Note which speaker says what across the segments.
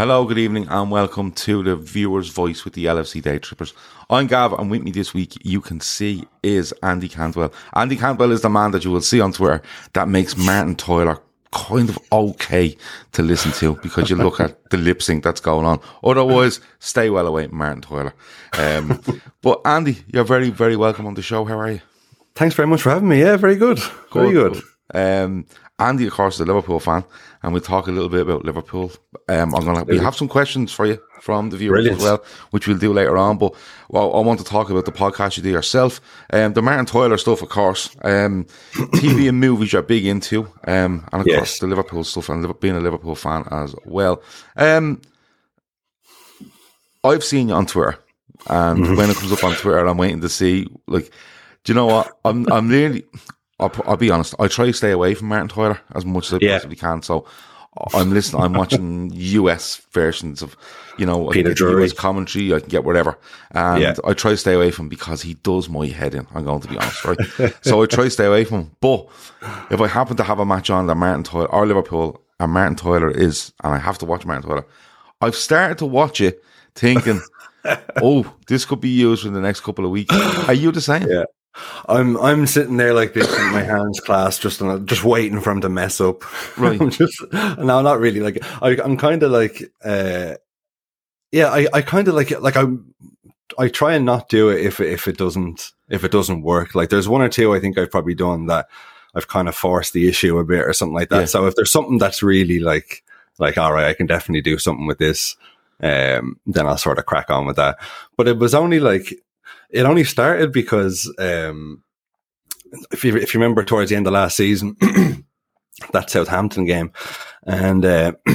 Speaker 1: Hello, good evening, and welcome to the Viewer's Voice with the LFC Day Trippers. I'm Gav, and with me this week, you can see, is Andy Cantwell. Andy Cantwell is the man that you will see on Twitter that makes Martin Tyler kind of okay to listen to because you look at the lip sync that's going on. Otherwise, stay well away, Martin Tyler. Um, but Andy, you're very, very welcome on the show. How are you?
Speaker 2: Thanks very much for having me. Yeah, very good. Very good.
Speaker 1: Um, Andy, of course, is a Liverpool fan, and we'll talk a little bit about Liverpool. Um, I'm gonna we have some questions for you from the viewers
Speaker 2: Brilliant.
Speaker 1: as well, which we'll do later on. But well, I want to talk about the podcast you do yourself, um, the Martin Tyler stuff, of course. Um, TV and movies you're big into, um, and of
Speaker 2: Yes.
Speaker 1: course the Liverpool stuff, and being a Liverpool fan as well. Um, I've seen you on Twitter, and
Speaker 2: Mm-hmm.
Speaker 1: when it comes up on Twitter, I'm waiting to see. Like, do you know what? I'm I'm really. I'll, I'll be honest. I try to stay away from Martin Tyler as much as I
Speaker 2: Yeah.
Speaker 1: possibly can. So I'm listening. I'm watching US versions of, you know,
Speaker 2: Peter Drury.
Speaker 1: US commentary. I can get whatever, and
Speaker 2: Yeah.
Speaker 1: I try to stay away from him because he does my head in. I'm going to be honest, right? so I try to stay away from him. But if I happen to have a match on that Martin Tyler or Liverpool and Martin Tyler is, and I have to watch Martin Tyler, I've started to watch it thinking, oh, this could be used in the next couple of weeks. Are you the same?
Speaker 2: Yeah. I'm I'm sitting there like this with my hands clasped, just on, just waiting for him to mess up.
Speaker 1: Right.
Speaker 2: I'm just no, not really. Like I, I'm kind of like, uh, yeah, I, I kind of like it. Like I, I try and not do it if it- if it doesn't if it doesn't work. Like there's one or two I think I've probably done that I've kind of forced the issue a bit or something like that.
Speaker 1: Yeah.
Speaker 2: So if there's something that's really like like all right, I can definitely do something with this. Um, then I'll sort of crack on with that. But it was only like it only started because um, if you if you remember towards the end of last season, that Southampton game, and uh,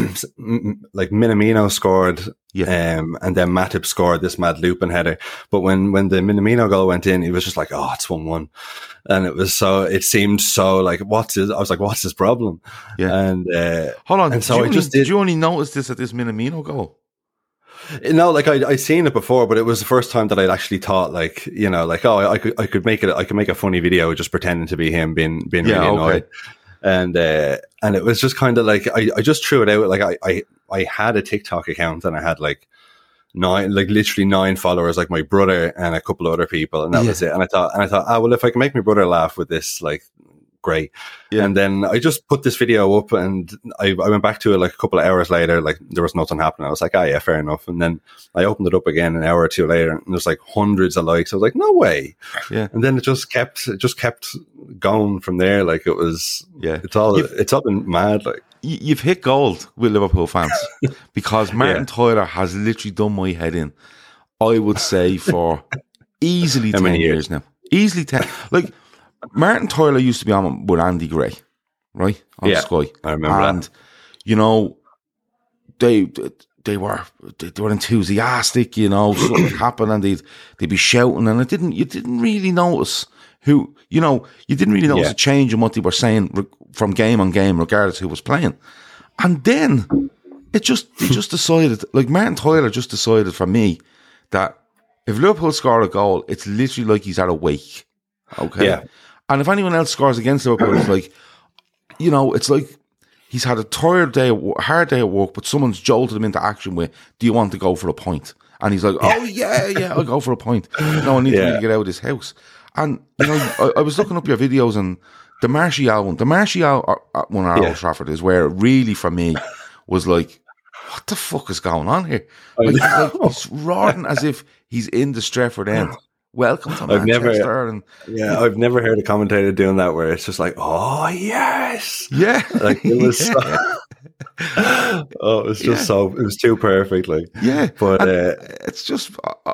Speaker 2: like Minamino scored,
Speaker 1: Yeah.
Speaker 2: um, and then Matip scored this mad looping header. But when when the Minamino goal went in, he was just like, "Oh, it's one one," and it was so it seemed so like, "What's his?" I was like, "What's his problem?"
Speaker 1: Yeah.
Speaker 2: and uh,
Speaker 1: Hold on.
Speaker 2: And so
Speaker 1: you
Speaker 2: I just
Speaker 1: did
Speaker 2: did-
Speaker 1: you only notice this at this Minamino goal?
Speaker 2: No, like I I'd seen it before, but it was the first time that I'd actually thought, like you know, like oh, I could I could make it, I could make a funny video just pretending to be him being being
Speaker 1: Yeah,
Speaker 2: really annoyed,
Speaker 1: okay.
Speaker 2: and uh, and it was just kind of like I, I just threw it out. Like I, I I had a TikTok account and I had like nine, like literally nine followers, like my brother and a couple of other people, and that
Speaker 1: Yeah.
Speaker 2: was it. And I thought, and I thought, ah, well, if I can make my brother laugh with this, like great.
Speaker 1: Yeah.
Speaker 2: And then I just put this video up and I, I went back to it like a couple of hours later, like there was nothing happening. I was like, ah, yeah, fair enough. And then I opened it up again an hour or two later and there's like hundreds of likes. I was like, no way.
Speaker 1: Yeah.
Speaker 2: And then it just kept, it just kept going from there. Like it was,
Speaker 1: Yeah.
Speaker 2: it's all,
Speaker 1: You've-
Speaker 2: it's all been mad. Like,
Speaker 1: You've hit gold with Liverpool fans because Martin
Speaker 2: Yeah.
Speaker 1: Tyler has literally done my head in. I would say for easily
Speaker 2: How
Speaker 1: 10
Speaker 2: many
Speaker 1: years now. Easily 10. Like, Martin Tyler used to be on with Andy Gray, right? On
Speaker 2: Yeah,
Speaker 1: Sky.
Speaker 2: I remember that.
Speaker 1: And, you know, they, they were, they were enthusiastic, you know, something happened and they'd, they'd be shouting and it didn't, you didn't really notice who, you know, you didn't really notice
Speaker 2: Yeah.
Speaker 1: a change in what they were saying from game on game, regardless who was playing. And then it just, they just decided, like Martin Tyler just decided for me that if Liverpool score a goal, it's literally like he's at a wake. Okay.
Speaker 2: Yeah.
Speaker 1: And if anyone else scores against Liverpool, it's like, you know, it's like he's had a tired day, hard day at work, but someone's jolted him into action with, do you want to go for a point? And he's like, oh, yeah, yeah, I'll go for a point. No, I need
Speaker 2: Yeah.
Speaker 1: to get out of this house. And, you know, I, I was looking up your videos and the Martial one, the Martial uh, one at
Speaker 2: Yeah.
Speaker 1: Old Trafford is where really, for me, was like, what the fuck is going on here? Like, like, he's roaring as if he's in the Stretford end. Welcome to
Speaker 2: I've never-
Speaker 1: Manchester. and
Speaker 2: Yeah, I've never heard a commentator doing that where it's just like, oh yes,
Speaker 1: yeah,
Speaker 2: like it was. So, oh, it was just
Speaker 1: Yeah.
Speaker 2: so it was too perfect. Like,
Speaker 1: yeah.
Speaker 2: but uh,
Speaker 1: it's just uh, uh,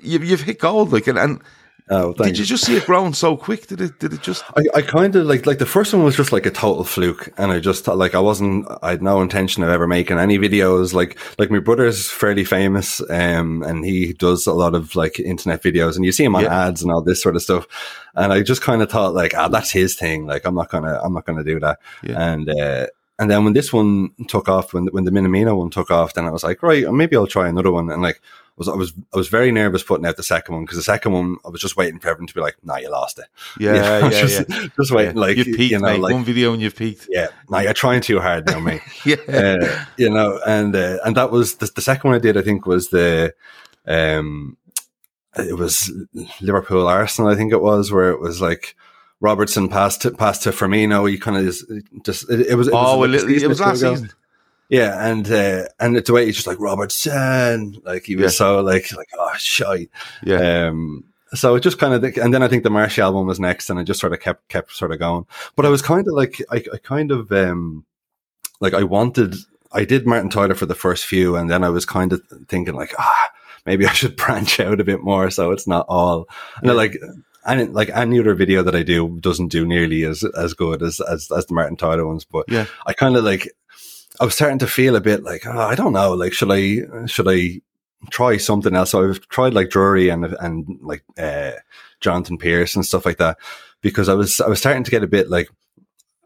Speaker 1: you, you've hit gold, like, and, and
Speaker 2: oh,
Speaker 1: did
Speaker 2: thank
Speaker 1: you just see it growing so quick? Did it? Did it just?
Speaker 2: I, I kind of like like the first one was just like a total fluke, and I just thought, like I wasn't I had no intention of ever making any videos. Like like my brother's fairly famous, um, and he does a lot of like internet videos, and you see him on
Speaker 1: Yeah.
Speaker 2: ads and all this sort of stuff. And I just kind of thought like, ah, that's his thing. Like I'm not gonna I'm not gonna do that.
Speaker 1: Yeah.
Speaker 2: And uh, and then when this one took off, when when the Minamino one took off, then I was like, right, maybe I'll try another one. And like, I was I was I was very nervous putting out the second one because the second one I was just waiting for everyone to be like, nah, you lost it.
Speaker 1: Yeah,
Speaker 2: You know,
Speaker 1: yeah,
Speaker 2: just,
Speaker 1: yeah.
Speaker 2: just waiting,
Speaker 1: Yeah.
Speaker 2: like
Speaker 1: you've peaked,
Speaker 2: you know,
Speaker 1: mate.
Speaker 2: like
Speaker 1: One video and you've peaked.
Speaker 2: yeah, no, you're trying too hard now, mate.
Speaker 1: Yeah,
Speaker 2: uh, you know, and uh, and that was the, the second one I did. I think was the um, it was Liverpool Arsenal. I think it was where it was like. Robertson passed to, passed to Firmino. You kind of just, just it, it was. It
Speaker 1: oh,
Speaker 2: was,
Speaker 1: well, it, it was last
Speaker 2: ago.
Speaker 1: season.
Speaker 2: Yeah, and uh, and it's the way he's just like Robertson, like he was
Speaker 1: Yeah.
Speaker 2: so like like oh shy.
Speaker 1: Yeah,
Speaker 2: Um, so it just kind of, and then I think the Martial album was next, and it just sort of kept kept sort of going. But I was kind of like, I, I kind of um, like I wanted, I did Martin Tyler for the first few, and then I was kind of thinking like, ah, maybe I should branch out a bit more, so it's not all, and then, like. And like any other video that I do doesn't do nearly as as good as as, as the Martin Tyler ones, but
Speaker 1: yeah,
Speaker 2: I kind of like I was starting to feel a bit like oh, I don't know like should I should I try something else? So I've tried like Drury and and like uh Jonathan Pearce and stuff like that because I was I was starting to get a bit like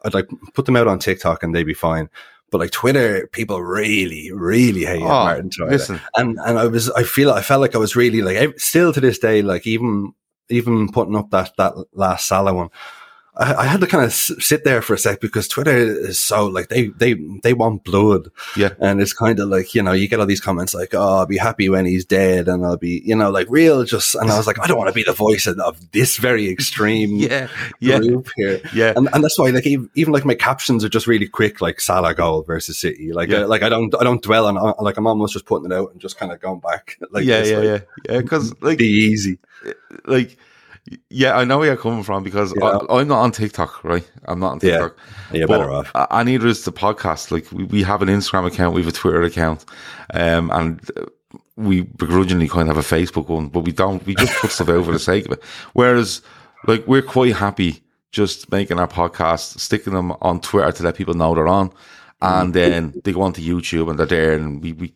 Speaker 2: I'd like put them out on TikTok and they'd be fine but like Twitter people really really hate
Speaker 1: Oh,
Speaker 2: Martin Tyler.
Speaker 1: listen,
Speaker 2: and and I was I feel I felt like I was really like still to this day like even even putting up that that last Salah one. I, I had to kind of s- sit there for a sec because Twitter is so like they they they want blood,
Speaker 1: Yeah.
Speaker 2: and it's kind of like you know you get all these comments like oh I'll be happy when he's dead and I'll be you know like real just and I was like I don't want to be the voice of, of this very extreme
Speaker 1: yeah, yeah,
Speaker 2: group here
Speaker 1: yeah.
Speaker 2: and, and that's why like even, even like my captions are just really quick like Salah goal versus City like
Speaker 1: Yeah.
Speaker 2: I, like I don't I don't dwell on like I'm almost just putting it out and just kind of going back like
Speaker 1: yeah,
Speaker 2: this,
Speaker 1: yeah,
Speaker 2: like,
Speaker 1: yeah, yeah. Because like,
Speaker 2: be easy eh,
Speaker 1: like, yeah, I know where you're coming from because. I, I'm not on TikTok, right? I'm not on TikTok. Yeah.
Speaker 2: You're
Speaker 1: But,
Speaker 2: better off
Speaker 1: uh, And neither is the podcast. Like we, we have an Instagram account, we have a Twitter account, um, and uh, we begrudgingly kind of have a Facebook one, but we don't. We just put stuff out for the sake of it. Whereas, like, we're quite happy just making our podcast, sticking them on Twitter to let people know they're on, and then they go onto YouTube and they're there, and we we.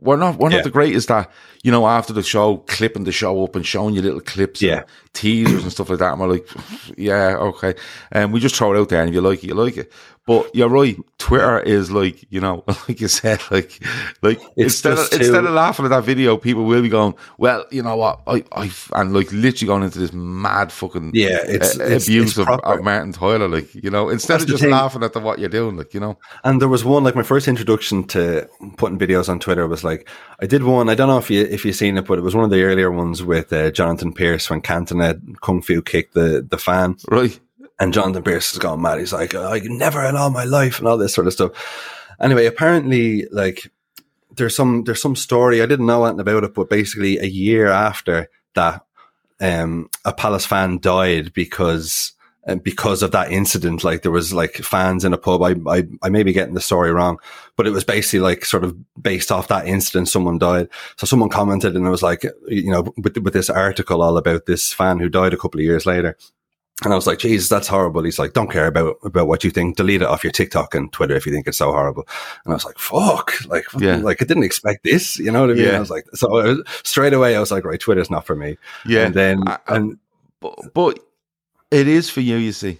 Speaker 1: We we're not we're
Speaker 2: Yeah.
Speaker 1: not the greatest at you know after the show clipping the show up and showing you little clips
Speaker 2: Yeah.
Speaker 1: and teasers and stuff like that and we're like yeah okay. And we just throw it out there and if you like it you like it. But you're right Twitter is like you know like you said like like
Speaker 2: It's
Speaker 1: instead of,
Speaker 2: too-
Speaker 1: instead of laughing at that video people will be going well you know what I I and like literally going into this mad fucking
Speaker 2: Yeah, it's-
Speaker 1: uh,
Speaker 2: it's-
Speaker 1: abuse
Speaker 2: it's
Speaker 1: of, of Martin Tyler like you know instead
Speaker 2: That's
Speaker 1: of just laughing at the, what you're doing like you know.
Speaker 2: And there was one like my first introduction to putting videos on Twitter was like I did one. I don't know if you if you've seen it, but it was one of the earlier ones with uh, Jonathan Pearce when Cantona kung fu kicked the the fan,
Speaker 1: right
Speaker 2: and Jonathan Pearce has gone mad. He's like, I never in all my life and all this sort of stuff. Anyway, apparently, like there's some there's some story I didn't know anything about it, but basically a year after that, um, a Palace fan died because uh, because of that incident. Like there was like fans in a pub. I, I I may be getting the story wrong, but it was basically like sort of based off that incident. Someone died, so someone commented and it was like you know with with this article all about this fan who died a couple of years later. And I was like, Jesus, that's horrible. He's like, don't care about, about what you think. Delete it off your TikTok and Twitter if you think it's so horrible. And I was like, fuck, like,
Speaker 1: Yeah.
Speaker 2: like I didn't expect this. You know what I mean?
Speaker 1: Yeah.
Speaker 2: I was like, so was, straight away, I was like, right, Twitter's not for me.
Speaker 1: yeah
Speaker 2: And then,
Speaker 1: I- I-
Speaker 2: and
Speaker 1: but, but it is for you you see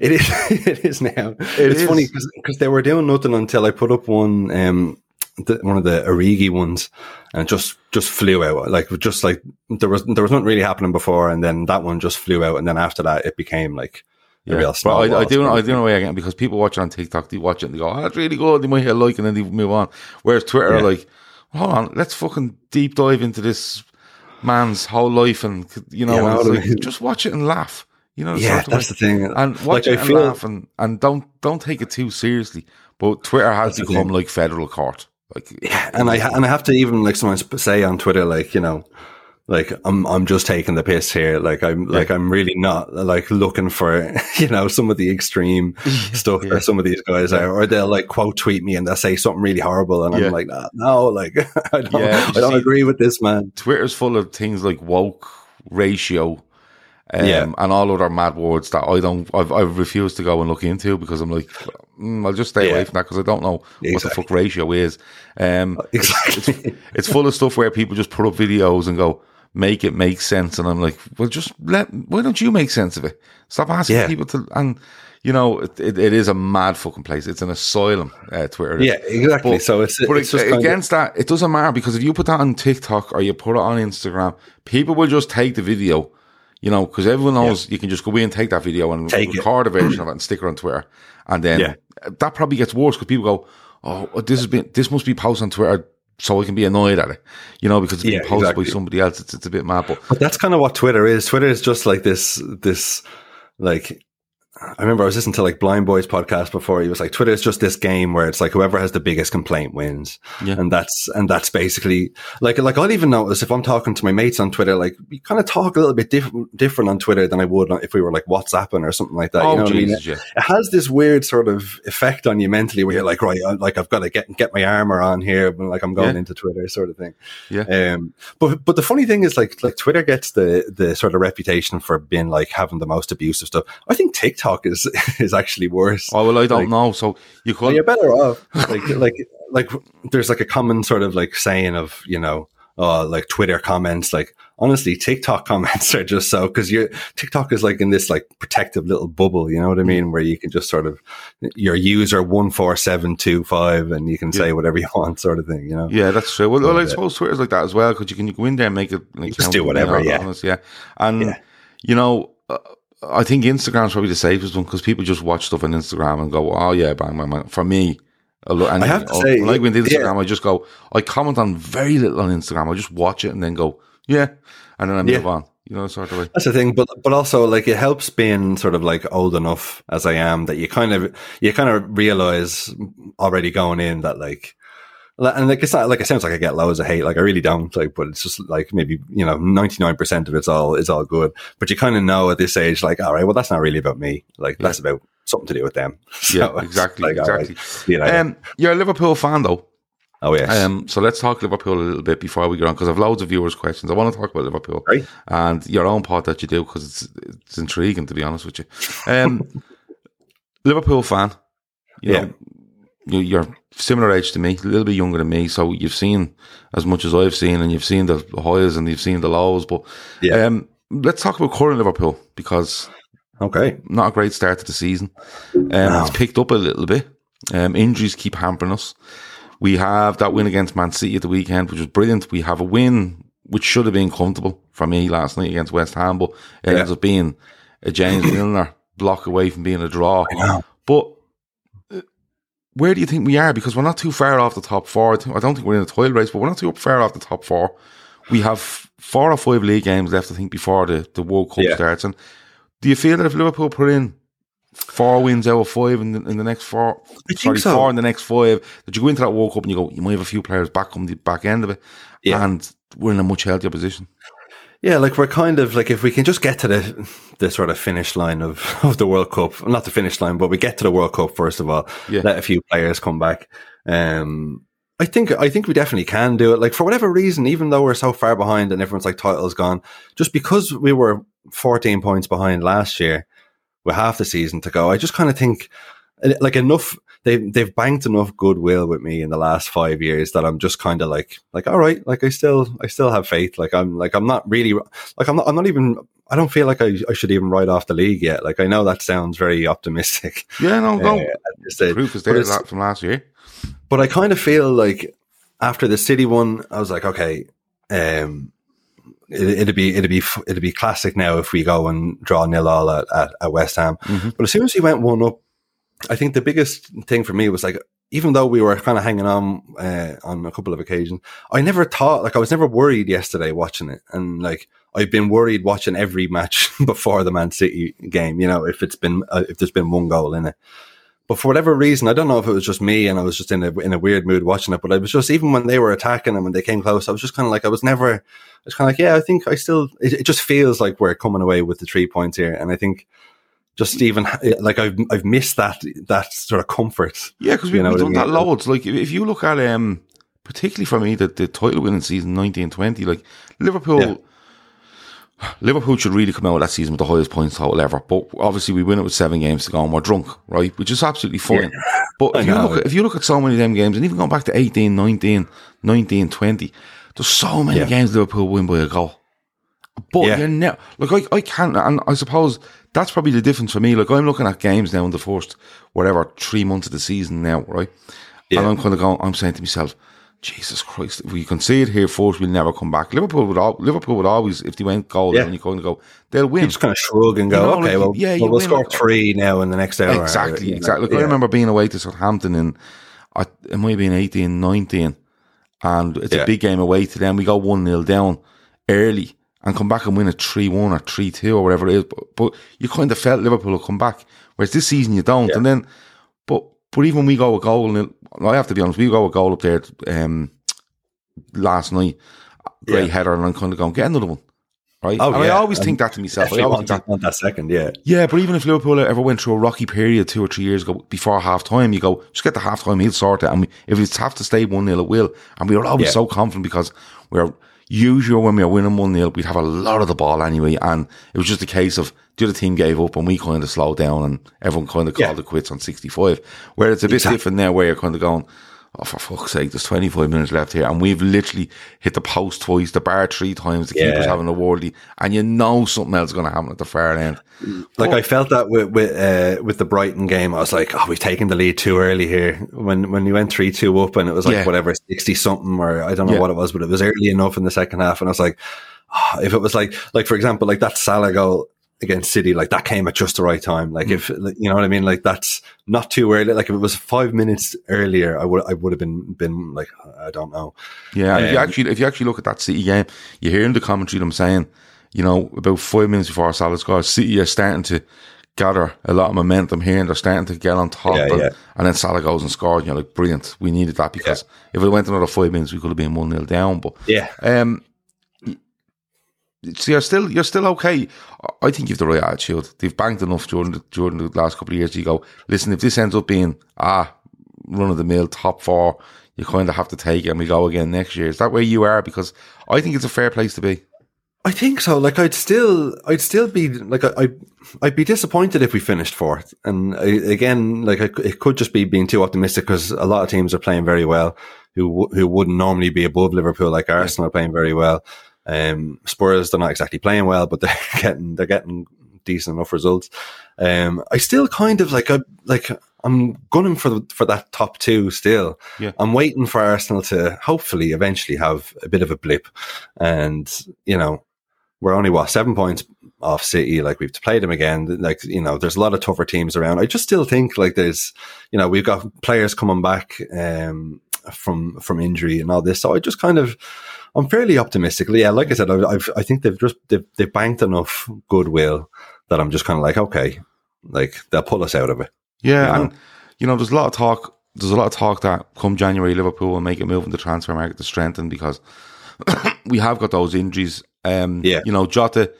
Speaker 2: it is, it is now.
Speaker 1: It
Speaker 2: it's
Speaker 1: is.
Speaker 2: funny because they were doing nothing until I put up one, um, the, one of the Origi ones, and just just flew out. Like just like there was there was nothing really happening before, and then that one just flew out, and then after that, it became like a real
Speaker 1: But. I, I do know, I do know why again because people watch it on TikTok, they watch it and they go, "Oh, that's really good." They might hit a like and then they move on. Whereas Twitter,
Speaker 2: Yeah.
Speaker 1: like, hold on, let's fucking deep dive into this man's whole life, and you know,
Speaker 2: Yeah,
Speaker 1: and
Speaker 2: I
Speaker 1: it's
Speaker 2: know what
Speaker 1: like, just watch it and laugh. You know,
Speaker 2: Yeah, that's the thing.
Speaker 1: And watch
Speaker 2: Like,
Speaker 1: it
Speaker 2: I
Speaker 1: and
Speaker 2: feel-
Speaker 1: laugh, and, and don't don't take it too seriously. But Twitter has
Speaker 2: That's
Speaker 1: become like federal court. Like,
Speaker 2: Yeah, and I and I have to even like sometimes say on Twitter, like you know, like I'm I'm just taking the piss here. Like I'm like I'm really not like looking for you know some of the extreme stuff
Speaker 1: yeah.
Speaker 2: that some of these guys are, or they'll like quote tweet me and they'll say something really horrible, and
Speaker 1: Yeah.
Speaker 2: I'm like, no, no like I don't
Speaker 1: Yeah,
Speaker 2: I don't
Speaker 1: see-
Speaker 2: agree with this man.
Speaker 1: Twitter's full of things like woke, ratio, um,
Speaker 2: Yeah.
Speaker 1: and all other mad words that I don't, I've, I've refused to go and look into because I'm like, mm, I'll just stay away from that because I don't know what the fuck ratio is. Um,
Speaker 2: Exactly.
Speaker 1: it's full of stuff where people just put up videos and go, make it make sense. And I'm like, well, just let, why don't you make sense of it? Stop asking
Speaker 2: Yeah.
Speaker 1: people to, and you know, it, it, it is a mad fucking place. It's an asylum, uh, Twitter. is.
Speaker 2: yeah, exactly.
Speaker 1: But-
Speaker 2: so it's
Speaker 1: But
Speaker 2: it's
Speaker 1: ag-
Speaker 2: just kind of,
Speaker 1: against that, it doesn't matter because if you put that on TikTok or you put it on Instagram, people will just take the video, you know, because everyone knows you can just go in and take that video and
Speaker 2: Take it.
Speaker 1: record a version of it and stick it on Twitter. And then
Speaker 2: Yeah.
Speaker 1: that probably gets worse because people go, oh, oh, this has been, this must be posted on Twitter so I can be annoyed at it, you know, because it's being
Speaker 2: Yeah,
Speaker 1: posted
Speaker 2: exactly.
Speaker 1: by somebody else. It's, it's a bit mad, but
Speaker 2: But that's kind of what Twitter is. Twitter is just like this, this, like, I remember I was listening to like Blind Boy's podcast before. He was like, Twitter is just this game where it's like whoever has the biggest complaint wins.
Speaker 1: Yeah.
Speaker 2: And that's, and that's basically like, like I'll even notice if I'm talking to my mates on Twitter, like we kind of talk a little bit different, different on Twitter than I would if we were like WhatsApping or something like that.
Speaker 1: oh,
Speaker 2: you know what I mean?
Speaker 1: Yeah.
Speaker 2: it has this weird sort of effect on you mentally where you're like, right, I, like I've got to get get my armor on here when like I'm going
Speaker 1: Yeah.
Speaker 2: into Twitter, sort of thing.
Speaker 1: Yeah.
Speaker 2: Um, but but the funny thing is, like like Twitter gets the the sort of reputation for being like having the most abusive stuff. I think TikTok is is actually worse.
Speaker 1: Oh, well, I don't
Speaker 2: Like-
Speaker 1: know. So you
Speaker 2: Well,
Speaker 1: could,
Speaker 2: you're better off. Like like like there's like a common sort of like saying of you know. Uh, like Twitter comments, like honestly, TikTok comments are just so because you TikTok is like in this like protective little bubble, you know what I mean, where you can just sort of your user one four seven two five, and you can say whatever you want, sort of thing, you know.
Speaker 1: Yeah, that's true. Well, well I
Speaker 2: Yeah.
Speaker 1: suppose Twitter's like that as well because you can you go in there and make it like
Speaker 2: Just do whatever, yeah.
Speaker 1: yeah. And
Speaker 2: Yeah.
Speaker 1: you know, uh, I think Instagram's probably the safest one because people just watch stuff on Instagram and go, "Oh yeah, bang, bang, bang." For me, a and
Speaker 2: I have to say,
Speaker 1: when I go into
Speaker 2: yeah.
Speaker 1: Instagram, I just go, I comment on very little on Instagram. I just watch it and then go, "Yeah," and then I move
Speaker 2: Yeah.
Speaker 1: on. You know, sort of way.
Speaker 2: That's the thing, but but also like it helps being sort of like old enough as I am that you kind of you kind of realize already going in that like and like it's not like it sounds like I get loads of hate like I really don't like but it's just like maybe you know ninety nine percent of it's all is all good but you kind of know at this age like all right well that's not really about me like that's about something to do with them
Speaker 1: Yeah, exactly,
Speaker 2: like, all right,
Speaker 1: exactly.
Speaker 2: you know,
Speaker 1: Um, you're a Liverpool fan though.
Speaker 2: oh yes
Speaker 1: Um, so let's talk Liverpool a little bit before we get on because I've loads of viewers' questions. I want to talk about Liverpool
Speaker 2: Right.
Speaker 1: and your own part that you do because it's it's intriguing to be honest with you. Um, Liverpool fan, you
Speaker 2: Yeah.
Speaker 1: know, you're similar age to me, a little bit younger than me, so you've seen as much as I've seen, and you've seen the highs and you've seen the lows. But
Speaker 2: Yeah.
Speaker 1: um, let's talk about current Liverpool because
Speaker 2: okay
Speaker 1: not a great start to the season. Um, It's picked up a little bit. Um, injuries keep hampering us. We have that win against Man City at the weekend, which was brilliant. We have a win which should have been comfortable for me last night against West Ham, but it
Speaker 2: Yeah.
Speaker 1: ends up being a James Milner block away from being a draw. But where do you think we are? Because we're not too far off the top four. I don't think we're in a title race, but we're not too far off the top four. We have four or five league games left, I think, before the, the World Cup
Speaker 2: Yeah.
Speaker 1: starts. And do you feel that if Liverpool put in four wins out of five in the, in the next four,
Speaker 2: think
Speaker 1: sorry,
Speaker 2: so.
Speaker 1: four in the next five, that you go into that World Cup and you go, you might have a few players back on the back end of it,
Speaker 2: Yeah.
Speaker 1: and we're in a much healthier position.
Speaker 2: Yeah, like we're kind of like if we can just get to the the sort of finish line of, of the World Cup, not the finish line, but we get to the World Cup first of all.
Speaker 1: Yeah.
Speaker 2: Let a few players come back. Um, I think I think we definitely can do it. Like for whatever reason, even though we're so far behind and everyone's like title's gone, just because we were 14 points behind last year with half the season to go, I just kind of think like enough they've they've banked enough goodwill with me in the last five years that I'm just kind of like like all right, like I still I still have faith. Like I'm like I'm not really like I'm not I'm not even I don't feel like I, I should even write off the league yet. Like I know that sounds very optimistic.
Speaker 1: Yeah, no,
Speaker 2: uh,
Speaker 1: no.
Speaker 2: stage.
Speaker 1: Proof is there that from last year.
Speaker 2: but I kind of feel like after the City one, I was like, okay, um, it, would be it'd be it'd be classic now if we go and draw nil all at, at, at West Ham. Mm-hmm. But as soon as he went one up, I think the biggest thing for me was like, even though we were kind of hanging on uh, on a couple of occasions, I never thought like I was never worried yesterday watching it, and like I've been worried watching every match before the Man City game. You know, if it's been uh, if there's been one goal in it. But for whatever reason, I don't know if it was just me and I was just in a in a weird mood watching it. But I was just even when they were attacking and when they came close, I was just kind of like I was never. I was kind of like, yeah, I think I still. It, it just feels like we're coming away with the three points here, and I think just even like I've I've missed that that sort of comfort.
Speaker 1: Yeah, because we've, we've done that loads. Like if you look at um, particularly for me, the, the title winning season nineteen twenty, like Liverpool. Yeah. Liverpool should really come out of that season with the highest points total ever. But obviously, we win it with seven games to go and we're drunk, right? Which is absolutely fine. Yeah. But if you, look at, if you look at so many of them games, and even going back to 18, 19, 19, 20, there's so many yeah. games Liverpool win by a goal. But yeah. you're never, like, I, I can't, and I suppose that's probably the difference for me. Like, I'm looking at games now in the first, whatever, three months of the season now, right? Yeah. And I'm kind of going, I'm saying to myself, Jesus Christ, if we can see it here first, we'll never come back. Liverpool would all, Liverpool would always, if they went goal, yeah. and you kind of go, they'll win.
Speaker 2: You just kind of shrug and go, you know, okay, like, well, yeah, well, we'll score three now in the next hour.
Speaker 1: Exactly, exactly. Like, yeah. I remember being away to Southampton in, it might have been 18, 19, and it's yeah. a big game away to them. We got 1 0 down early and come back and win a 3 1 or 3 2 or whatever it is. But, but, you kind of felt Liverpool will come back. Whereas this season you don't. And then, but but even we go a goal, and I have to be honest, we go a goal up there um, last night, great yeah. header, and I'm kind of going, get another one. Right? Oh, and yeah. I always and think that to myself. I always
Speaker 2: want, that, that second, yeah.
Speaker 1: Yeah, but even if Liverpool ever went through a rocky period two or three years ago before half time, you go, just get the half time, he'll sort it. And we, if it's have to stay 1 0, it will. And we were always yeah. so confident because we're usually when we were winning 1 0, we'd have a lot of the ball anyway. And it was just a case of the other team gave up and we kind of slowed down and everyone kind of called yeah. it quits on 65. Where it's a bit exactly. different now where you're kind of going, oh, for fuck's sake, there's 25 minutes left here. And we've literally hit the post twice, the bar three times, the yeah. keeper's having a worldie, and you know something else is going to happen at the far end.
Speaker 2: Like, but, I felt that with, with, uh, with the Brighton game. I was like, oh, we've taken the lead too early here. When, when you went 3 2 up and it was like, yeah. whatever, 60 something, or I don't know yeah. what it was, but it was early enough in the second half. And I was like, oh, if it was like, like, for example, like that Salah goal, against City, like that came at just the right time. Like mm. if you know what I mean, like that's not too early. Like if it was five minutes earlier, I would I would have been been like I don't know.
Speaker 1: Yeah, um, if you um, actually if you actually look at that City game, you hear in the commentary them saying, you know, about five minutes before Salah scores, City are starting to gather a lot of momentum here and they're starting to get on top. Yeah, and, yeah. and, then Salah goes and scores, and you're like, brilliant. We needed that because yeah. if it went another five minutes, we could have been one 0 down. But
Speaker 2: yeah,
Speaker 1: um, so you're still you're still okay. I think you've the right attitude. They've banked enough during the, during the last couple of years. You go, listen, if this ends up being ah run of the mill top four, you kind of have to take it, and we go again next year. Is that where you are? Because I think it's a fair place to be.
Speaker 2: I think so. Like I'd still, I'd still be like I, I'd be disappointed if we finished fourth. And I, again, like I, it could just be being too optimistic because a lot of teams are playing very well, who who wouldn't normally be above Liverpool, like Arsenal are playing very well. Um, Spurs, they're not exactly playing well, but they're getting, they're getting decent enough results. Um, I still kind of like, I, like, I'm gunning for the, for that top two still.
Speaker 1: Yeah.
Speaker 2: I'm waiting for Arsenal to hopefully eventually have a bit of a blip. And, you know, we're only what, seven points off City. Like we've played them again. Like, you know, there's a lot of tougher teams around. I just still think like there's, you know, we've got players coming back, um, from, from injury and all this. So I just kind of, I'm fairly optimistic. Yeah, like I said, I, I've, I think they've just they've, they've banked enough goodwill that I'm just kind of like, okay, like they'll pull us out of it.
Speaker 1: Yeah, you know? and you know, there's a lot of talk. There's a lot of talk that come January, Liverpool will make a move in the transfer market to strengthen because we have got those injuries. Um, yeah, you know, Jota.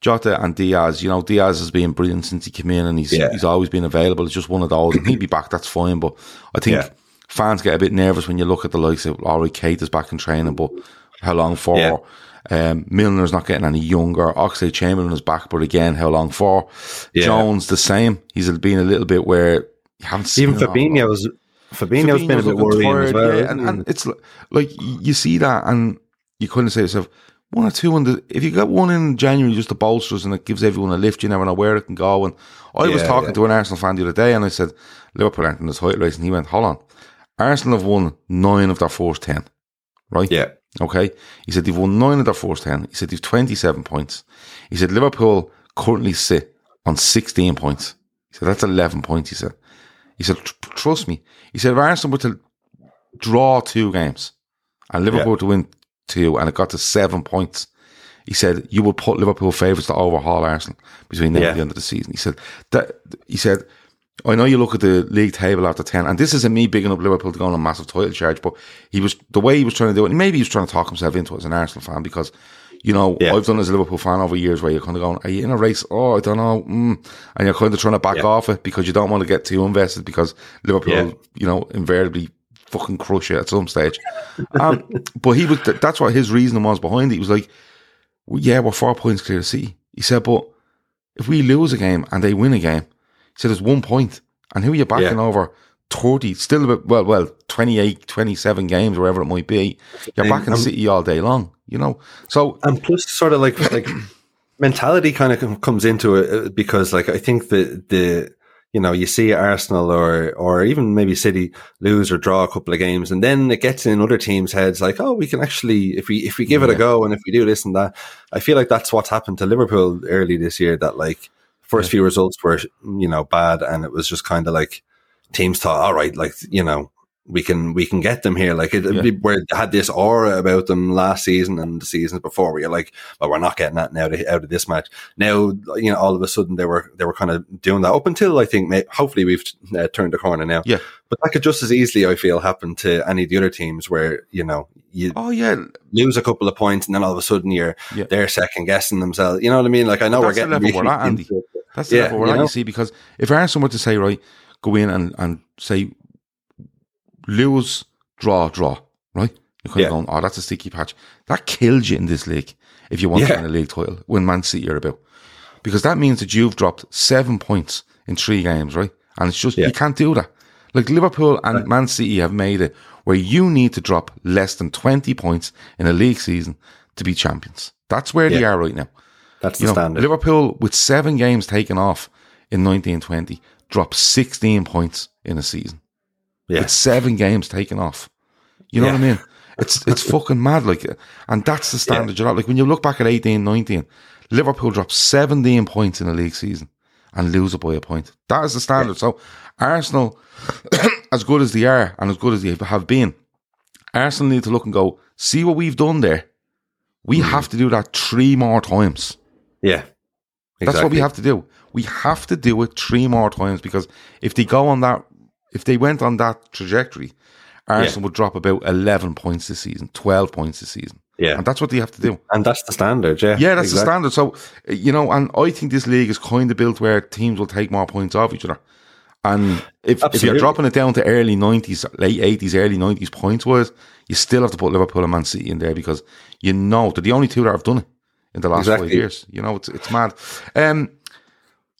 Speaker 1: Jota and Diaz, you know, Diaz has been brilliant since he came in and he's yeah. he's always been available. It's just one of those and he'd be back, that's fine. But I think yeah. fans get a bit nervous when you look at the likes of Laurie Kate is back in training, but how long for? Yeah. Um, Milner's not getting any younger. Oxlade Chamberlain is back, but again, how long for? Yeah. Jones the same. He's been a little bit where you haven't seen
Speaker 2: even Fabinho's. Fabinho's, Fabinho's been a bit worrying as well.
Speaker 1: Yeah, and, and it's like you see that, and you couldn't say to yourself, one or two in the, if you get one in January just to bolsters and it gives everyone a lift, you never know where it can go. And I yeah, was talking yeah. to an Arsenal fan the other day and I said, Liverpool aren't in this title race. And he went, hold on. Arsenal have won nine of their first 10. Right?
Speaker 2: Yeah.
Speaker 1: Okay. He said they've won nine of their first ten. He said they've twenty seven points. He said Liverpool currently sit on sixteen points. He said that's eleven points. He said. He said trust me. He said if Arsenal were to draw two games and Liverpool
Speaker 2: Yeah.
Speaker 1: to win two and it got to seven points, he said you would put Liverpool favourites to overhaul Arsenal between now
Speaker 2: Yeah.
Speaker 1: and the end of the season. He said that he said I know you look at the league table after ten, and this isn't me bigging up Liverpool to go on a massive title charge, but he was the way he was trying to do it. And maybe he was trying to talk himself into it as an Arsenal fan because you know
Speaker 2: Yeah.
Speaker 1: I've done it as a Liverpool fan over years where you're kind of going, "Are you in a race? Oh, I don't know," mm. and you're kind of trying to back
Speaker 2: Yeah.
Speaker 1: off it because you don't want to get too invested because Liverpool,
Speaker 2: Yeah.
Speaker 1: you know, invariably fucking crush you at some stage. Um, but he was that's what his reasoning was behind it. He was like, well, "Yeah, we're four points clear to see. He said, "But if we lose a game and they win a game." Said there's one point. And who are you backing
Speaker 2: Yeah.
Speaker 1: over 30, still about, well, well, 28, 27 games, wherever it might be. You're backing
Speaker 2: I'm-
Speaker 1: City all day long, you know? So,
Speaker 2: and plus sort of like like mentality kind of comes into it uh, because like I think the the you know you see Arsenal or or even maybe City lose or draw a couple of games and then it gets in other teams' heads like oh we can actually if we if we give it a go and if we do this and that I feel like that's what's happened to Liverpool early this year that like first few results were you know bad and it was just kind of like teams thought all right like you know we can we can get them here. Like it,
Speaker 1: Yeah.
Speaker 2: where it had this aura about them last season and the seasons before, where you're like, well, we're not getting that now to, out of this match. Now, you know, all of a sudden they were they were kind of doing that up until I think may, hopefully we've uh, turned the corner now.
Speaker 1: Yeah.
Speaker 2: but that could just as easily I feel happen to any of the other teams where you know you
Speaker 1: oh, yeah.
Speaker 2: lose a couple of points and then all of a sudden you're
Speaker 1: Yeah.
Speaker 2: they're second guessing themselves. You know what I mean? Like I know we're getting
Speaker 1: we're at, Andy.
Speaker 2: into but-
Speaker 1: That's the
Speaker 2: Yeah,
Speaker 1: level we're
Speaker 2: you
Speaker 1: at,
Speaker 2: know?
Speaker 1: you see, because if Arsenal were to say, right, go in and, and say, lose, draw, draw, right? You're kind
Speaker 2: Yeah.
Speaker 1: of going, oh, that's a sticky patch. That kills you in this league if you want to win a league title when Man City are about. Because that means that you've dropped seven points in three games, right? And it's just,
Speaker 2: Yeah.
Speaker 1: you can't do that. Like Liverpool and Man City have made it where you need to drop less than 20 points in a league season to be champions. That's where they are right now.
Speaker 2: That's
Speaker 1: You
Speaker 2: the
Speaker 1: know,
Speaker 2: standard.
Speaker 1: Liverpool with seven games taken off in 1920 dropped 16 points in a season.
Speaker 2: yeah,
Speaker 1: With seven games taken off. You know
Speaker 2: Yeah.
Speaker 1: what I mean? It's it's fucking mad. Like, and that's the standard. You're not like when you look back at 18, 19, Liverpool dropped 17 points in a league season and lose it by a point. That is the standard. So Arsenal, as good as they are and as good as they have been, Arsenal need to look and go, see what we've done there. We
Speaker 2: Mm.
Speaker 1: have to do that three more times.
Speaker 2: Yeah.
Speaker 1: That's what we have to do. We have to do it three more times because if they go on that, if they went on that trajectory, Arsenal would drop about 11 points this season, 12 points this season.
Speaker 2: Yeah.
Speaker 1: And that's what they have to do.
Speaker 2: And that's the standard. Yeah,
Speaker 1: Yeah, that's
Speaker 2: exactly.
Speaker 1: the standard. So, you know, and I think this league is kind of built where teams will take more points off each other. And if, if you're dropping it down to early 90s, late 80s, early 90s points wise, you still have to put Liverpool and Man City in there because you know they're the only two that have done it in the last five years. You know, it's it's mad. Um,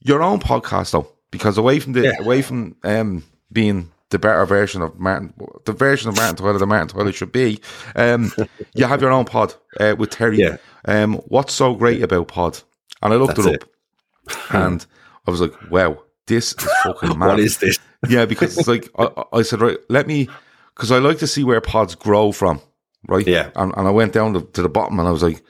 Speaker 1: your own podcast though, because away from the
Speaker 2: Yeah.
Speaker 1: away from um being the better version of Martin, the version of Martin Tyler that Martin Tyler should be, um, you have your own pod uh, with Terry.
Speaker 2: Yeah.
Speaker 1: Um, what's so great about pod? And I looked
Speaker 2: That's
Speaker 1: it up, and I was like, wow, this is fucking mad.
Speaker 2: What is this?
Speaker 1: Yeah, because it's like I, I said, right, let me, because I like to see where pods grow from, right?
Speaker 2: Yeah.
Speaker 1: and, and I went down to, to the bottom, and I was like,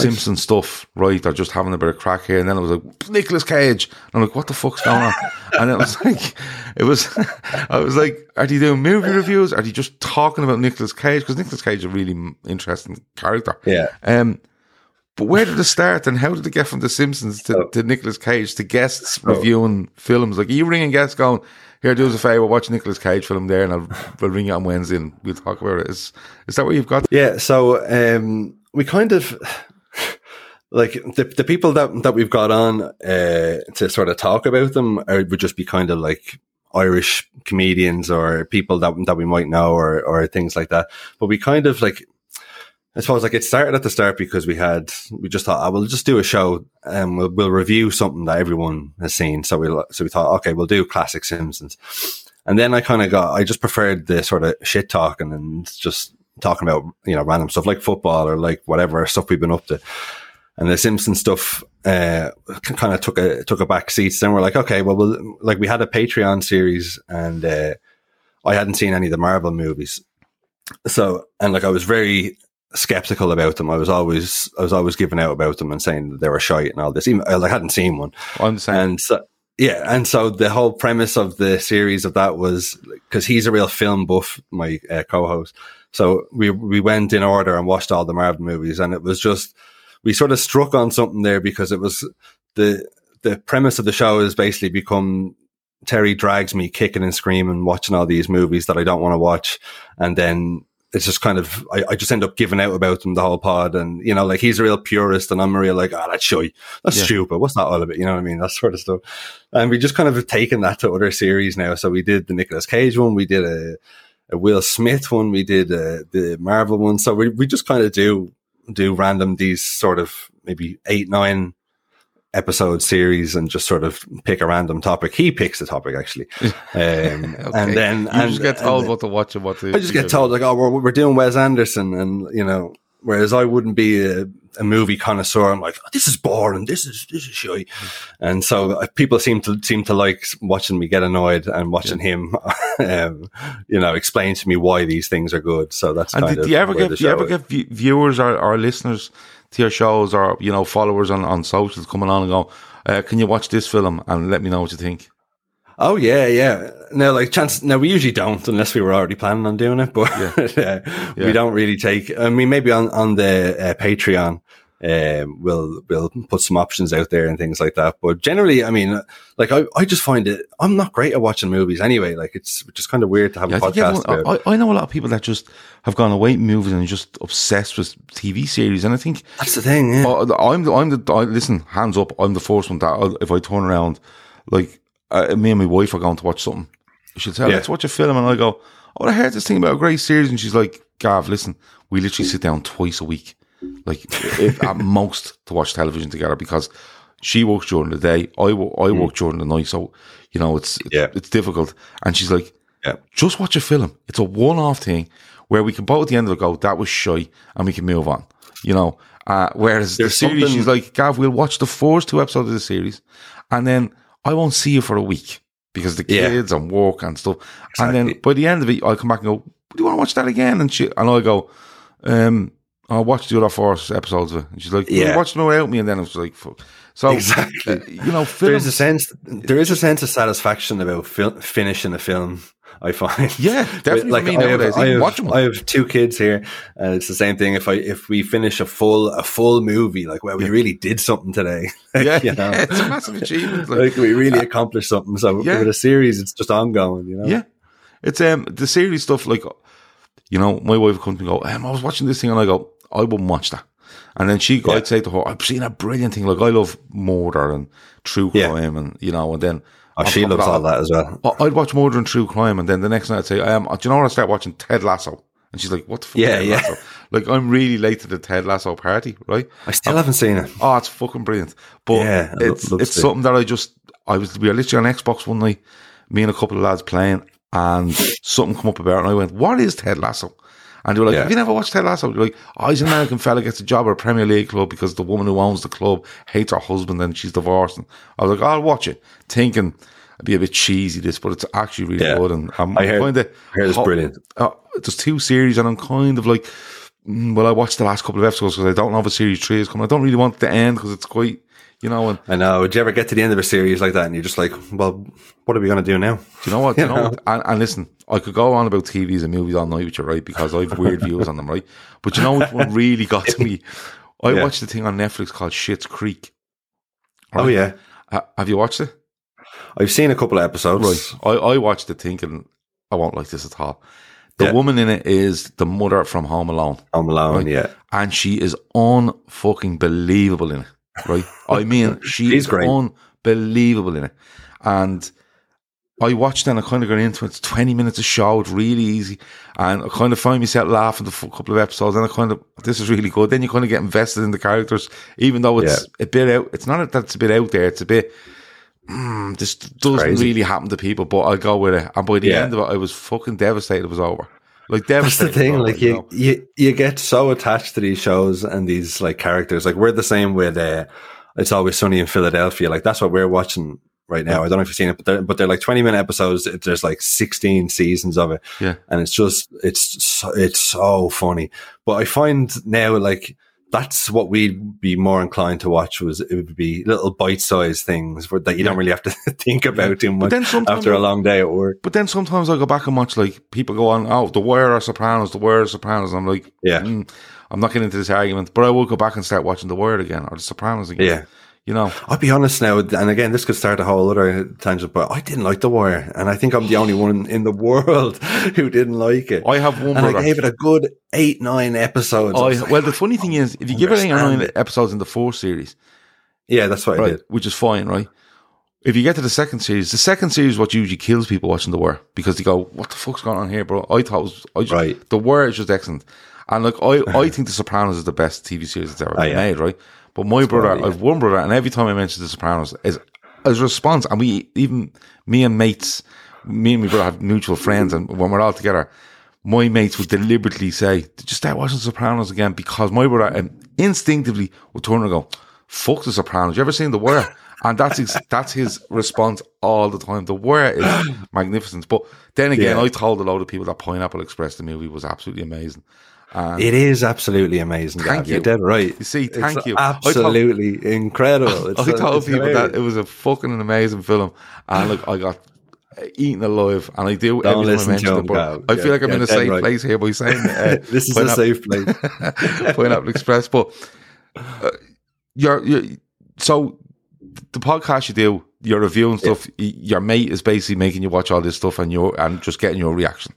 Speaker 1: Simpson stuff, right? They're just having a bit of crack here, and then I was like, Nicolas Cage. And I'm like, what the fuck's going on? and it was like, it was, I was like, are they doing movie reviews? Are they just talking about Nicolas Cage? Because Nicolas Cage is a really interesting character.
Speaker 2: Yeah.
Speaker 1: Um, but where did it start, and how did it get from The Simpsons to,
Speaker 2: Oh.
Speaker 1: to Nicolas Cage to guests reviewing films? Like, are you ringing guests going, "Here, do us a favor, watch Nicolas Cage film there, and I'll, we'll ring you on Wednesday and we'll talk about it." Is is that where you've got?
Speaker 2: Yeah, so um, we kind of like the the people that that we've got on uh, to sort of talk about them are, would just be kind of like Irish comedians or people that that we might know or or things like that. But we kind of like. I suppose like it started at the start because we had we just thought I will just do a show and we'll, we'll review something that everyone has seen. So we so we thought okay we'll do classic Simpsons, and then I kind of got I just preferred the sort of shit talking and just talking about you know random stuff like football or like whatever stuff we've been up to. And the Simpson stuff uh, kind of took a took a back seat. Then we're like, okay, well, we'll like we had a Patreon series, and uh, I hadn't seen any of the Marvel movies, so and like I was very skeptical about them. I was always I was always giving out about them and saying that they were shite and all this. Even I hadn't seen one.
Speaker 1: I'm same.
Speaker 2: And so yeah, and so the whole premise of the series of that was because he's a real film buff, my uh, co-host. So we we went in order and watched all the Marvel movies, and it was just we sort of struck on something there because it was the the premise of the show has basically become Terry drags me kicking and screaming watching all these movies that I don't want to watch, and then it's just kind of I, I, just end up giving out about them the whole pod, and you know, like he's a real purist, and I'm a real like, oh, that's shy, that's yeah. stupid. What's that all about? You know what I mean? That sort of stuff. And we just kind of have taken that to other series now. So we did the Nicolas Cage one, we did a, a Will Smith one, we did a, uh, the Marvel one. So we we just kind of do do random these sort of maybe eight nine episode series and just sort of pick a random topic. He picks the topic actually, um, okay. and then
Speaker 1: you
Speaker 2: and,
Speaker 1: just get told what to watch and what to.
Speaker 2: I just get told like, oh, we're, we're doing Wes Anderson, and you know, whereas I wouldn't be a, a movie connoisseur. I'm like, this is boring. This is this is shy, and so uh, people seem to seem to like watching me get annoyed and watching yeah. him, um, you know, explain to me why these things are good. So that's
Speaker 1: and do you ever get do you ever get viewers or, or listeners to your shows or you know followers on on socials coming on and go, uh, can you watch this film and let me know what you think?
Speaker 2: Oh yeah, yeah. No, like chance. No, we usually don't unless we were already planning on doing it. But yeah. yeah. we don't really take. I mean, maybe on on the uh, Patreon, um, we'll we'll put some options out there and things like that. But generally, I mean, like I, I just find it. I'm not great at watching movies anyway. Like it's just kind of weird to have yeah, a podcast.
Speaker 1: Everyone, I, I, know a lot of people that just have gone away movies and just obsessed with TV series. And I think
Speaker 2: that's the thing. Yeah.
Speaker 1: I'm the I'm the I, listen. Hands up. I'm the first one that if I turn around, like uh, me and my wife are going to watch something. She'll say, yeah. "Let's watch a film," and I go, "Oh, I heard this thing about a great series," and she's like, "Gav, listen, we literally sit down twice a week." like if, at most to watch television together because she works during the day, I, I mm. work during the night, so you know it's it's, yeah. it's difficult. And she's like, yeah. just watch a film. It's a one-off thing where we can both at the end of it go, that was shy, and we can move on. You know, uh, whereas There's the series, she's like, Gav, we'll watch the first two episodes of the series, and then I won't see you for a week because the kids yeah. and work and stuff. Exactly. And then by the end of it, I'll come back and go, do you want to watch that again? And she and I go, um, I watched the other four episodes of it. And she's like, yeah. watch them without me. And then I was like, fuck. So, exactly. You know, films,
Speaker 2: there is a sense, there is a sense of satisfaction about fil- finishing a film. I find.
Speaker 1: Yeah, definitely.
Speaker 2: like
Speaker 1: I
Speaker 2: have, I, have, I have, two kids here, and it's the same thing. If I if we finish a full a full movie, like well, we yeah. really did something today.
Speaker 1: yeah, you know? it's a massive achievement.
Speaker 2: Like, like we really uh, accomplished something. So yeah. with a series, it's just ongoing. You know.
Speaker 1: Yeah, it's um the series stuff. Like, you know, my wife comes to and go, um, I was watching this thing, and I go, I wouldn't watch that. And then she, yeah. I'd say to her, I've seen a brilliant thing. Like I love murder and true crime, yeah. and you know, and then
Speaker 2: oh, she loves all that as well.
Speaker 1: I'd watch murder and true crime, and then the next night I'd say, I am. Do you know what? I start watching Ted Lasso, and she's like, "What the fuck?"
Speaker 2: Yeah, Ted yeah. Lasso?
Speaker 1: Like I'm really late to the Ted Lasso party, right?
Speaker 2: I still I'm, haven't seen it.
Speaker 1: Oh, it's fucking brilliant. But yeah, it's it's something that I just I was we were literally on Xbox one night, me and a couple of lads playing, and something come up about it, and I went, "What is Ted Lasso?" And they were like, yeah. have you never watched Ted Lasso? You're like, oh, he's an American fella gets a job at a Premier League club because the woman who owns the club hates her husband and she's divorced. And I was like, I'll watch it, thinking it'd be a bit cheesy this, but it's actually really yeah. good. And I'm,
Speaker 2: I heard, kind of, I heard it's brilliant.
Speaker 1: Uh, there's two series, and I'm kind of like, mm, well, I watched the last couple of episodes because I don't know if a series three is coming. I don't really want to end because it's quite you know. And
Speaker 2: I know. Would you ever get to the end of a series like that and you're just like, well, what are we going to do now? Do
Speaker 1: you know what? you, you know, know? What? And, and, listen, I could go on about TVs and movies all night, which are right because I have weird views on them, right? But you know what really got to me? I yeah. watched the thing on Netflix called Schitt's Creek.
Speaker 2: Oh, right? Oh yeah,
Speaker 1: have you watched it?
Speaker 2: I've seen a couple of episodes.
Speaker 1: Right, I, I watched it thinking I won't like this at all. The yeah. woman in it is the mother from Home Alone.
Speaker 2: Home Alone, right? yeah,
Speaker 1: and she is unfucking believable in it right? I mean, she She's is great. unbelievable in it. And I watched and I kind of got into it. It's 20 minutes of show. It's really easy. And I kind of find myself laughing the couple of episodes and I kind of, this is really good. Then you kind of get invested in the characters, even though it's yeah. a bit out. It's not that it's a bit out there. It's a bit, mm, this doesn't Crazy. really happen to people, but I'll go with it. And by the yeah. end of it, I was fucking devastated it was over. Like
Speaker 2: that's the thing. Like you, know? you, you get so attached to these shows and these like characters. Like we're the same with uh, it's always sunny in Philadelphia. Like that's what we're watching right now. I don't know if you've seen it, but they're, but they're like 20 minute episodes. There's like 16 seasons of it.
Speaker 1: Yeah.
Speaker 2: And it's just, it's, so, it's so funny. But I find now like, that's what we'd be more inclined to watch was it would be little bite-sized things for, that you don't really have to think about too much
Speaker 1: then sometimes
Speaker 2: after a long day at work.
Speaker 1: But then sometimes I go back and watch like people go on, oh, The Wire or Sopranos, The Wire or Sopranos. And I'm like,
Speaker 2: Yeah.
Speaker 1: mm, I'm not getting into this argument, but I will go back and start watching The Wire again or The Sopranos again.
Speaker 2: Yeah.
Speaker 1: You know,
Speaker 2: I'll be honest now, and again, this could start a whole other tangent, but I didn't like The Wire, and I think I'm the only one in the world who didn't like it.
Speaker 1: I have one
Speaker 2: and I gave it a good eight, nine episodes. I
Speaker 1: I,
Speaker 2: like,
Speaker 1: well, the funny thing is, if you give it eight or nine episodes in the fourth series,
Speaker 2: yeah, that's what I
Speaker 1: right,
Speaker 2: did.
Speaker 1: which is fine, right? If you get to the second series, the second series is what usually kills people watching The Wire because they go, "What the fuck's going on here, bro?" I thought it was I just,
Speaker 2: Right.
Speaker 1: The Wire is just excellent, and like I, I think The Sopranos is the best TV series that's ever
Speaker 2: Oh,
Speaker 1: been
Speaker 2: yeah.
Speaker 1: made, right? But my brother,
Speaker 2: yeah.
Speaker 1: I've one brother, and every time I mention The Sopranos, is his response, and we even me and mates, me and my brother have mutual friends, and when we're all together, my mates would deliberately say, "Did you start watching Sopranos again?" Because my brother um, instinctively would turn and go, "Fuck the Sopranos." You ever seen The Wire? And that's his, that's his response all the time. The Wire is magnificent. But then again,
Speaker 2: Yeah.
Speaker 1: I told a lot of people that Pineapple Express the movie was absolutely amazing.
Speaker 2: It is absolutely amazing.
Speaker 1: Thank
Speaker 2: Gav.
Speaker 1: you.
Speaker 2: You're dead right.
Speaker 1: You see,
Speaker 2: It's
Speaker 1: thank you. I thought-
Speaker 2: Absolutely incredible. It's,
Speaker 1: I told
Speaker 2: it's
Speaker 1: people that it was a fucking amazing film, and look, I got eaten alive, and I do
Speaker 2: Don't
Speaker 1: every time I
Speaker 2: listen
Speaker 1: mention
Speaker 2: to
Speaker 1: it.
Speaker 2: him,
Speaker 1: But. I feel like I'm
Speaker 2: yeah,
Speaker 1: in a safe
Speaker 2: right.
Speaker 1: place here by saying uh,
Speaker 2: this is a
Speaker 1: Pineapple-
Speaker 2: safe place.
Speaker 1: Point Pineapple Express. But uh, you're, you're so the podcast you do, you're reviewing stuff. Your mate is basically making you watch all this stuff, and you're and just getting your reaction.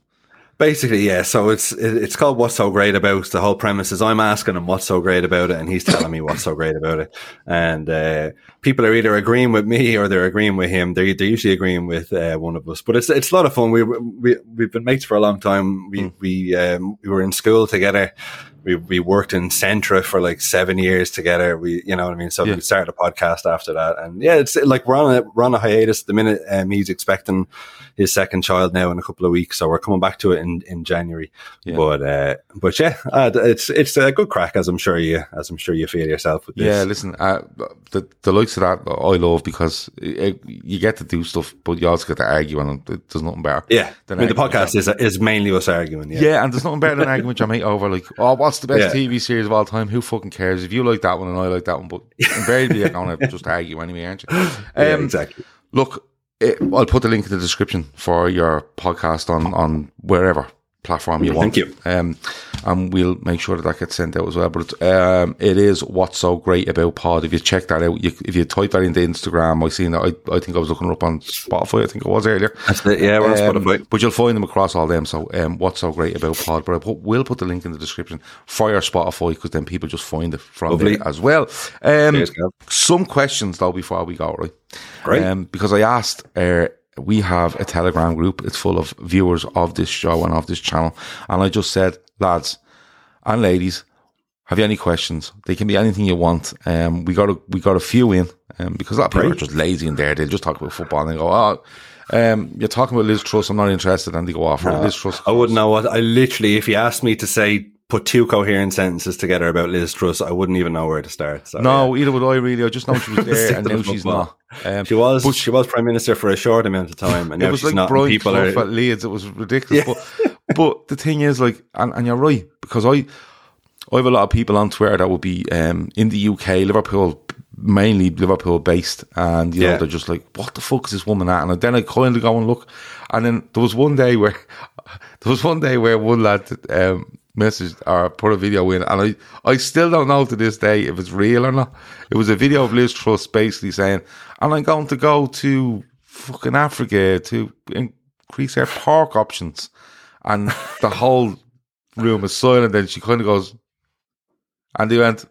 Speaker 2: Basically, yeah. So it's it's called "What's So Great About." The whole premise is I'm asking him what's so great about it, and he's telling me what's so great about it. And uh, people are either agreeing with me or they're agreeing with him. They're, they're usually agreeing with uh, one of us. But it's it's a lot of fun. We we we've been mates for a long time. We we um, we were in school together. We we worked in Centra for like seven years together. We you know what I mean. So
Speaker 1: Yeah.
Speaker 2: we started a podcast after that, and yeah, it's like we're on a we're on a hiatus at the minute. Um, he's expecting his second child now in a couple of weeks, so we're coming back to it in, in January.
Speaker 1: Yeah.
Speaker 2: But uh, but yeah, uh, it's it's a good crack as I'm sure you as I'm sure you feel yourself with this.
Speaker 1: Yeah, listen, uh, the the likes of that I love because it, you get to do stuff, but you also get to argue, and it- there's nothing better.
Speaker 2: yeah. I mean, the podcast is is mainly us arguing. Yeah,
Speaker 1: Yeah, and there's nothing better than arguing with your mate over like, oh, what's the best
Speaker 2: Yeah.
Speaker 1: TV series of all time? Who fucking cares? If you like that one and I like that one, but invariably you're gonna just argue anyway, aren't you? Um,
Speaker 2: Yeah, exactly.
Speaker 1: Look, it, I'll put the link in the description for your podcast on on wherever platform you want.
Speaker 2: Thank you.
Speaker 1: Um, and we'll make sure that that gets sent out as well. But um, it is what's so great about Pod. If you check that out, you, if you type that into Instagram, I seen that. I, I think I was looking up on Spotify. I think it was earlier.
Speaker 2: That's it. Yeah, we're on
Speaker 1: Um,
Speaker 2: Spotify.
Speaker 1: But you'll find them across all them. So, um, what's so great about Pod? But I put, will put the link in the description for your Spotify because then people just find it from
Speaker 2: Lovely.
Speaker 1: there as well. Um,
Speaker 2: Cheers,
Speaker 1: some questions though before we go, right?
Speaker 2: Great.
Speaker 1: Um, because I asked, uh, we have a Telegram group. It's full of viewers of this show and of this channel, and I just said, lads and ladies, have you any questions? They can be anything you want. Um, we got a, we got a few in, um, because a lot of people are just lazy in there. They'll just talk about football and they go, oh, um, you're talking about Liz Truss. I'm not interested. And they go off. right, Liz Truss.
Speaker 2: I wouldn't know what I literally. If you asked me to say put two coherent sentences together about Liz Truss, I wouldn't even know where to start. So,
Speaker 1: No, either would I really. I just know she was there and now she's
Speaker 2: football.
Speaker 1: not. Um,
Speaker 2: She was
Speaker 1: but
Speaker 2: she was prime minister for a short amount of time, and
Speaker 1: it
Speaker 2: now
Speaker 1: was
Speaker 2: she's
Speaker 1: like
Speaker 2: not.
Speaker 1: Brian
Speaker 2: people
Speaker 1: Clough
Speaker 2: are
Speaker 1: at Leeds. It was ridiculous. But, but the thing is, like, and, and you're right because I, I have a lot of people on Twitter that would be um, in the UK, Liverpool, mainly Liverpool based, and you know
Speaker 2: Yeah.
Speaker 1: they're just like, what the fuck is this woman at? And then I kind of go and look, and then there was one day where there was one day where one lad um, messaged or put a video in, and I I still don't know to this day if it's real or not. It was a video of Liz Truss basically saying, and I'm going to go to fucking Africa to increase our pork options, and the whole room is silent. Then she kind of goes, and they went,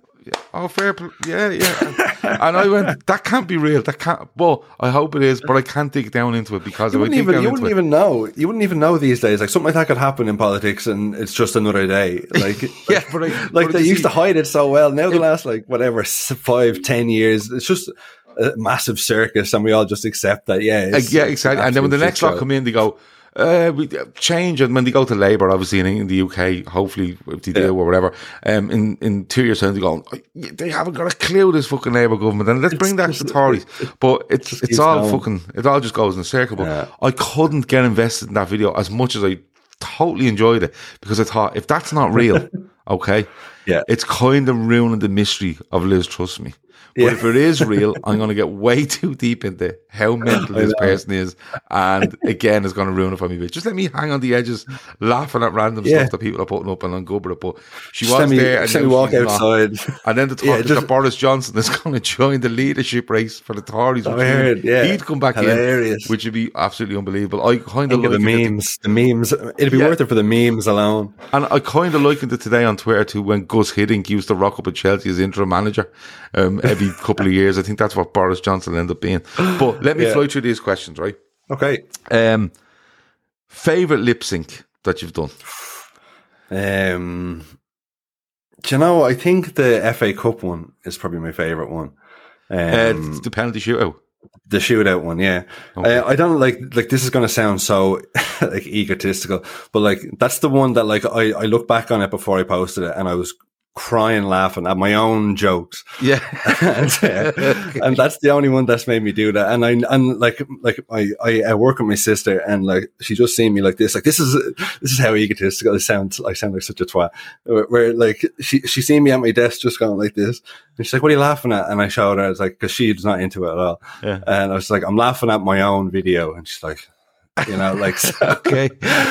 Speaker 1: "Oh, fair, pl- yeah, yeah." and I went, "That can't be real. That can't." Well, I hope it is. But I can't dig down into it because
Speaker 2: You
Speaker 1: I
Speaker 2: wouldn't even you wouldn't
Speaker 1: it,
Speaker 2: even know. You wouldn't even know these days. Like something like that could happen in politics, and it's just another day. Like
Speaker 1: yeah, but I,
Speaker 2: like
Speaker 1: but
Speaker 2: they used
Speaker 1: see-
Speaker 2: to hide it so well. Now the last like whatever five ten years, it's just a massive circus, and we all just accept that. Yeah,
Speaker 1: Uh, yeah, exactly.
Speaker 2: an
Speaker 1: And then when the next lot come in, they go, Uh, we uh, change and when they go to Labour, obviously in, in the UK, hopefully if they do or whatever, um, in in two years time they go, "Oh, they haven't got a clue this fucking Labour government, and let's bring back the Tories. But it's it's all fucking it all just goes in a circle. But
Speaker 2: Yeah.
Speaker 1: I couldn't get invested in that video as much as I totally enjoyed it because I thought if that's not real, okay,
Speaker 2: Yeah.
Speaker 1: it's kind of ruining the mystery of Liz. Trust me. But
Speaker 2: Yeah.
Speaker 1: if it is real, I'm going to get way too deep into how mental this person is, and again, it's going to ruin it for me. But just let me hang on the edges, laughing at random
Speaker 2: Yeah.
Speaker 1: stuff that people are putting up, and I'm good with it. But she
Speaker 2: Just
Speaker 1: was
Speaker 2: me,
Speaker 1: there, and
Speaker 2: let me walk
Speaker 1: she's not.
Speaker 2: outside.
Speaker 1: And then the talk
Speaker 2: Yeah, just-
Speaker 1: that Boris Johnson is going to join the leadership race for the Tories.
Speaker 2: I heard,
Speaker 1: he'd,
Speaker 2: yeah.
Speaker 1: he'd come back
Speaker 2: Hilarious.
Speaker 1: in, which would be absolutely unbelievable. I kind of like
Speaker 2: the
Speaker 1: it.
Speaker 2: memes. The memes. It'd be worth it for the memes alone.
Speaker 1: And I kind of likened it today on Twitter to when Gus Hiddink used to rock up at Chelsea as interim manager um, couple of years. I think that's what Boris Johnson will end up being. But let me
Speaker 2: Yeah.
Speaker 1: fly through these questions, right?
Speaker 2: Okay.
Speaker 1: Um, favorite lip sync that you've done?
Speaker 2: Um, do you know? I think the FA Cup one is probably my favorite one. Um,
Speaker 1: uh, the penalty shootout.
Speaker 2: the shootout one, yeah.
Speaker 1: Okay.
Speaker 2: Uh, I don't like like this is going to sound so like egotistical, but like that's the one that like I I look back on it before I posted it and I was crying laughing at my own jokes.
Speaker 1: Yeah.
Speaker 2: and, uh, and that's the only one that's made me do that. And I and like like I, I work with my sister, and like she just seen me like this. Like this is this is how egotistical I sound. I sound like such a twat. Where, where, like she she seen me at my desk just going like this, and she's like, "What are you laughing at?" And I showed her. I was like, because she's not into it at all.
Speaker 1: Yeah.
Speaker 2: And I was like, "I'm laughing at my own video," and she's like. You know, like so,
Speaker 1: Okay.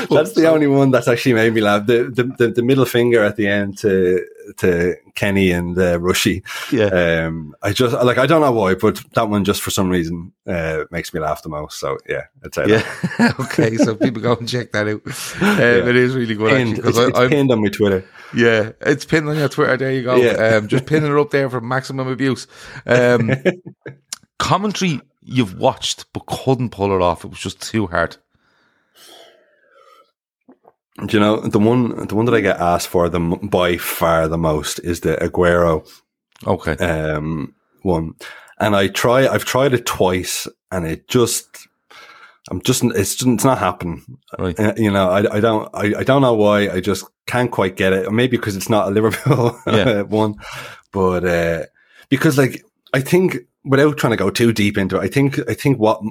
Speaker 2: that's the only one that's actually made me laugh. The, the the the middle finger at the end to to Kenny and uh, Rushy.
Speaker 1: Yeah.
Speaker 2: Um, I just like I don't know why, but that one just for some reason uh, makes me laugh the most. So yeah, I'd say.
Speaker 1: Yeah. okay. So people go and check that out. Um, It is really good
Speaker 2: Pinned.
Speaker 1: actually.
Speaker 2: It's, it's
Speaker 1: I, I'm,
Speaker 2: pinned on my Twitter.
Speaker 1: yeah, it's pinned on your Twitter. There you go.
Speaker 2: Yeah.
Speaker 1: Um, just pinning it up there for maximum abuse. Um, commentary you've watched but couldn't pull it off. It was just too hard.
Speaker 2: Do you know the one? The one that I get asked for the by far the most is the Aguero
Speaker 1: Okay.
Speaker 2: um, one, and I try. I've tried it twice, and it just. I'm just. It's just, it's not happening.
Speaker 1: Right.
Speaker 2: Uh, you know, I, I don't. I, I don't know why. I just can't quite get it. Maybe because it's not a Liverpool
Speaker 1: Yeah.
Speaker 2: one, but uh, because like I think without trying to go too deep into it, I think I think what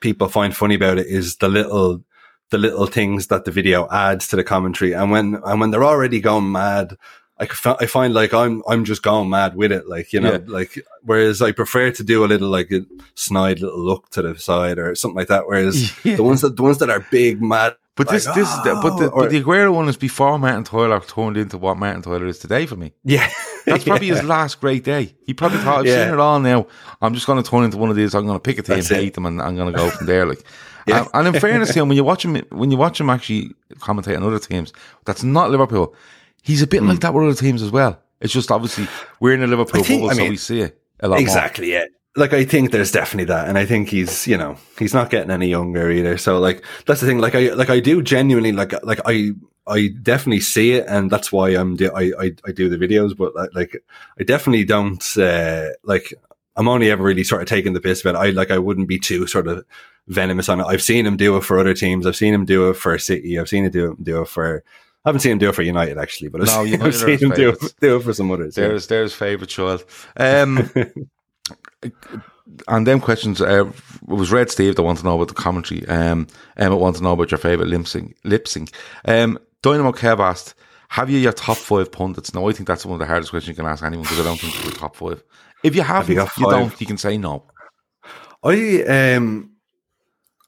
Speaker 2: people find funny about it is the little the little things that the video adds to the commentary, and when and when they're already going mad. I, I find like I'm I'm just going mad with it, like you know,
Speaker 1: Yeah.
Speaker 2: like whereas I prefer to do a little like a snide little look to the side or something like that. Whereas
Speaker 1: Yeah.
Speaker 2: the ones that the ones that are big mad,
Speaker 1: But this,
Speaker 2: like,
Speaker 1: this is the, but the,
Speaker 2: "Oh," or-
Speaker 1: but the Aguero one is before Martin Tyler turned into what Martin Tyler is today for me.
Speaker 2: yeah,
Speaker 1: That's probably his last great day. He probably thought, I've
Speaker 2: Yeah.
Speaker 1: seen it all now. I'm just going to turn into one of these. I'm going to pick a team,
Speaker 2: That's it.
Speaker 1: hate them, and I'm going to go from there. Like,
Speaker 2: Yeah.
Speaker 1: and, and in fairness to him, when you watch him, when you watch him actually commentate on other teams, that's not Liverpool. He's a bit like that with other teams as well. It's just obviously we're in a Liverpool
Speaker 2: Hmm. Think-
Speaker 1: bubble,
Speaker 2: I
Speaker 1: so
Speaker 2: mean,
Speaker 1: we see it a lot more.
Speaker 2: exactly. Yeah, like I think there's definitely that, and I think he's you know he's not getting any younger either. So like that's the thing. Like I like I do genuinely like like I. I definitely see it, and that's why I'm do, I, I I do the videos. But like, I definitely don't uh, like. I'm only ever really sort of taking the piss about it. I like I wouldn't be too sort of venomous on it. I've seen him do it for other teams. I've seen him do it for City. I've seen him do it do it for. I haven't seen him do it for United actually, but I've,
Speaker 1: No,
Speaker 2: seen, I've seen him do it, do it for some others. yeah.
Speaker 1: There's there's favourite child. Um, and them questions, uh, it was Red Steve that wanted to know about the commentary. Um, Emma wanted to know about your favourite lip sync. Lip sync. Um, Dynamo Kev asked, have you your top five pundits? No, I think that's one of the hardest questions you can ask anyone because I don't think you're top five. If you haven't,
Speaker 2: you
Speaker 1: you, don't, you can say no.
Speaker 2: I um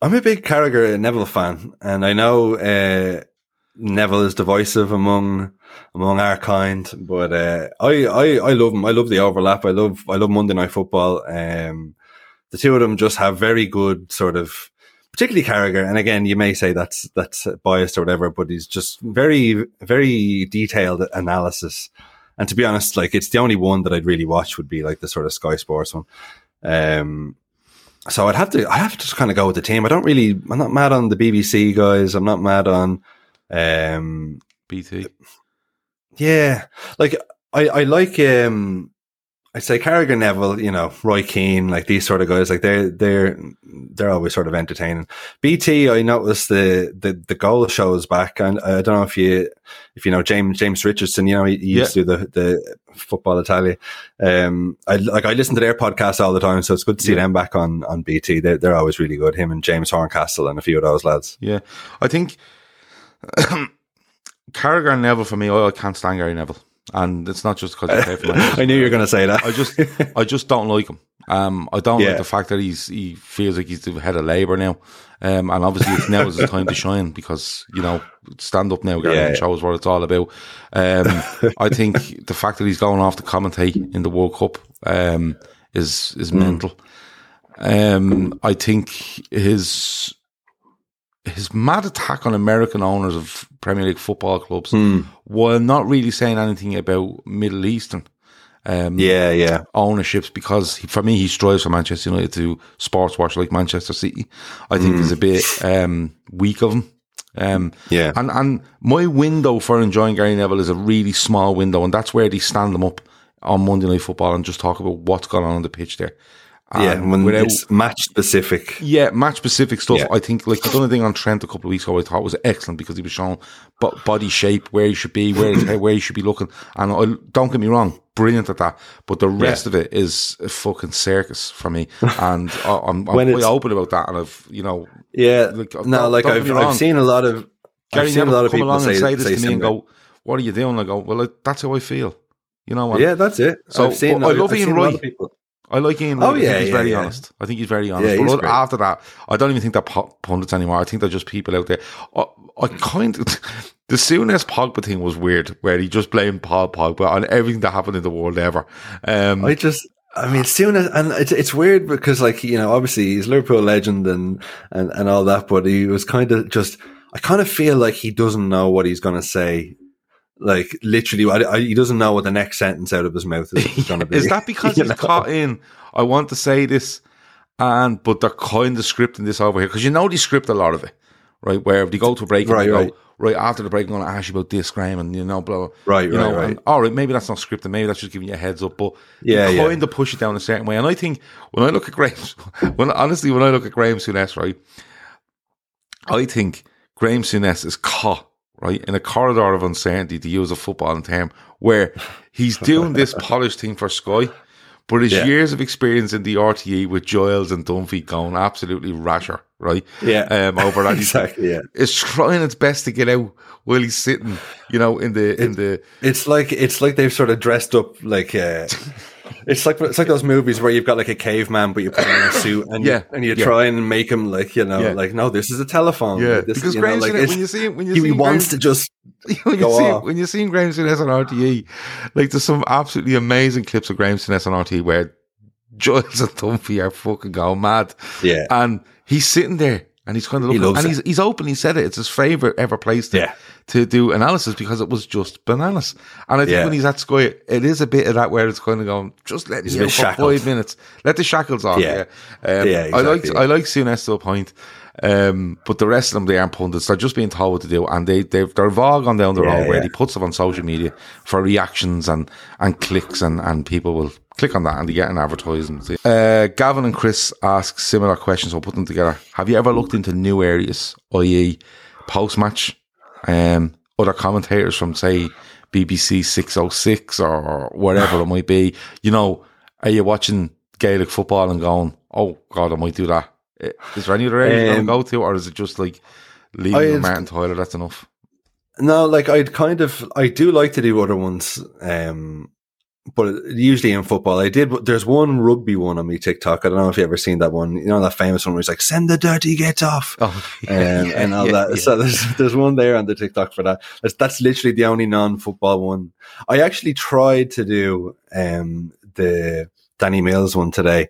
Speaker 2: I'm a big Carragher and Neville fan, and I know uh, Neville is divisive among among our kind, but uh, I, I I love him. I love the overlap. I love I love Monday Night Football. Um, the two of them just have very good sort of, particularly Carragher. And again, you may say that's that's biased or whatever, but he's just very very detailed analysis. And to be honest, like it's the only one that I'd really watch would be like the sort of Sky Sports one. Um, so I'd have to, I have to just kind of go with the team. I don't really, I'm not mad on the BBC guys. I'm not mad on, um,
Speaker 1: BT.
Speaker 2: yeah, like I, I like, um, I'd say Carragher, Neville, you know, Roy Keane, like these sort of guys, like they're they're they're always sort of entertaining. BT, I noticed the the the goal shows back, and I don't know if you if you know James James Richardson, you know, he, he used to do the the football Italia. Um, I like I listen to their podcast all the time, so it's good to see
Speaker 1: Yeah.
Speaker 2: them back on on BT. They're they're always really good. Him and James Horncastle and a few of those lads.
Speaker 1: Yeah, I think Carragher and Neville for me. I, I can't stand Gary Neville, and it's not just because he played for
Speaker 2: I knew you were going to say that.
Speaker 1: I just, I just don't like him. Um, I don't
Speaker 2: Yeah.
Speaker 1: like the fact that he's he feels like he's the head of Labour now. Um, and obviously it's now is the time to shine because you know stand up now, Gary,
Speaker 2: Yeah,
Speaker 1: and show us what it's all about. Um, I think the fact that he's going off to commentate in the World Cup um, is is mental. Um, I think his his mad attack on American owners of Premier League football clubs, while not really saying anything about Middle Eastern. Um,
Speaker 2: yeah, yeah,
Speaker 1: ownerships because he, for me he strives for Manchester United to sportswash like Manchester City. I think is a bit um, weak of him. Um,
Speaker 2: yeah.
Speaker 1: and and my window for enjoying Gary Neville is a really small window, and that's where they stand them up on Monday Night Football and just talk about what's going on on the pitch there.
Speaker 2: Yeah,
Speaker 1: um,
Speaker 2: when
Speaker 1: without-
Speaker 2: it's match specific.
Speaker 1: yeah, match specific stuff.
Speaker 2: Yeah.
Speaker 1: I think like the done a thing on Trent a couple of weeks ago. I thought was excellent because he was showing bo- body shape, where he should be, where where he should be looking. And I, don't get me wrong, brilliant at that. But the rest of it is a fucking circus for me. And I, I'm, I'm
Speaker 2: When
Speaker 1: quite open about that. And I've you know
Speaker 2: Yeah,
Speaker 1: Like,
Speaker 2: no, like I've. I've seen a lot of
Speaker 1: Gary
Speaker 2: I've seen a lot of
Speaker 1: come
Speaker 2: people
Speaker 1: along
Speaker 2: say,
Speaker 1: and say this
Speaker 2: say
Speaker 1: to me and go, "What are you doing?" I go, "Well, that's how I feel." You know, and
Speaker 2: Yeah, that's it.
Speaker 1: So,
Speaker 2: I've seen.
Speaker 1: I love
Speaker 2: I've
Speaker 1: Ian
Speaker 2: seen a lot
Speaker 1: Wright. I like Ian.
Speaker 2: Oh,
Speaker 1: Wright.
Speaker 2: Yeah,
Speaker 1: he's
Speaker 2: yeah,
Speaker 1: very
Speaker 2: yeah.
Speaker 1: honest. I think he's very honest.
Speaker 2: Yeah,
Speaker 1: but
Speaker 2: he's
Speaker 1: look,
Speaker 2: great.
Speaker 1: after that, I don't even think they're pundits anymore. I think they're just people out there. I, I kind of the Souness Pogba thing was weird, where he just blamed Paul Pogba on everything that happened in the world ever. Um,
Speaker 2: I just, I mean, soon as, and it's it's weird because, like, you know, obviously he's Liverpool legend and and and all that, but he was kind of just. I kind of feel like he doesn't know what he's going to say. Like literally, I, I, he doesn't know what the next sentence out of his mouth is going to be.
Speaker 1: is that because he's
Speaker 2: know?
Speaker 1: caught in? I want to say this, and but they're kind of scripting this over here because you know they script a lot of it, right? Where if they go to a break, and
Speaker 2: Right,
Speaker 1: go,
Speaker 2: right.
Speaker 1: right after the break, I'm going to ask you about this, Graham, and you know, blah, blah.
Speaker 2: Right,
Speaker 1: you
Speaker 2: right,
Speaker 1: know,
Speaker 2: right.
Speaker 1: and, all right, maybe that's not scripted, maybe that's just giving you a heads up, but
Speaker 2: Yeah,
Speaker 1: they
Speaker 2: yeah.
Speaker 1: kind of push it down a certain way. And I think when I look at Graham, when honestly, when I look at Graham Souness, right, I think Graham Souness is caught right in a corridor of uncertainty, to use a footballing term, where he's doing this polished thing for Sky. But his
Speaker 2: Yeah.
Speaker 1: years of experience in the RTE with Giles and Dunphy going absolutely rasher, right?
Speaker 2: Yeah.
Speaker 1: Um, over that,
Speaker 2: exactly. Yeah.
Speaker 1: is trying its best to get out while he's sitting, you know, in the in the
Speaker 2: It's like it's like they've sort of dressed up like uh, it's like it's like those movies where you've got like a caveman, but you put him in a suit and
Speaker 1: Yeah,
Speaker 2: you, and you
Speaker 1: yeah.
Speaker 2: try and make him like you know
Speaker 1: Yeah.
Speaker 2: like no, this is a telephone.
Speaker 1: yeah.
Speaker 2: This,
Speaker 1: because
Speaker 2: you know, like,
Speaker 1: when you see him, when you
Speaker 2: he
Speaker 1: see
Speaker 2: wants
Speaker 1: Graham,
Speaker 2: to just
Speaker 1: when you see
Speaker 2: off.
Speaker 1: when you see on RTE, like there's some absolutely amazing clips of Graham Souness on RTE where Giles and Dunphy are fucking going mad.
Speaker 2: Yeah.
Speaker 1: and he's sitting there. And he's kind of
Speaker 2: He
Speaker 1: looking,
Speaker 2: loves
Speaker 1: and
Speaker 2: it.
Speaker 1: he's he's openly said it. It's his favorite ever place to,
Speaker 2: Yeah.
Speaker 1: To do analysis because it was just bananas. And I think
Speaker 2: Yeah.
Speaker 1: when he's at Sky, it is a bit of that where it's kind of going, just let
Speaker 2: He's
Speaker 1: me
Speaker 2: a
Speaker 1: out
Speaker 2: bit
Speaker 1: for
Speaker 2: shackled.
Speaker 1: five minutes, let the shackles off. Yeah,
Speaker 2: Yeah.
Speaker 1: Um,
Speaker 2: Yeah,
Speaker 1: I like
Speaker 2: exactly,
Speaker 1: I like Souness to a point, um, but the rest of them they aren't pundits. They're just being told what to do, and they they've, they're vague on down the
Speaker 2: Yeah,
Speaker 1: road where
Speaker 2: yeah.
Speaker 1: he puts them on social media for reactions and and clicks, and and people will click on that and they get an advertisement. Uh, Gavin and Chris ask similar questions. I'll put them together. Have you ever looked into new areas, i.e., post match? Um, other commentators from say BBC 606 or whatever it might be. You know, are you watching Gaelic football and going, "Oh God, I might do that"? Eh, Is there any other area you
Speaker 2: Um,
Speaker 1: go to, or is it just like leaving with Martin Tyler? That's enough.
Speaker 2: No, like I'd kind of, I do like to do other ones, um, but usually in football, I did. There's one rugby one on me TikTok. I don't know if you ever seen that one. You know that famous one where he's like, "Send the dirty get off,"
Speaker 1: Oh,
Speaker 2: um, and all
Speaker 1: yeah,
Speaker 2: that.
Speaker 1: yeah.
Speaker 2: So there's there's one there on the TikTok for that. That's, that's literally the only non-football one. I actually tried to do um, the Danny Mills one today.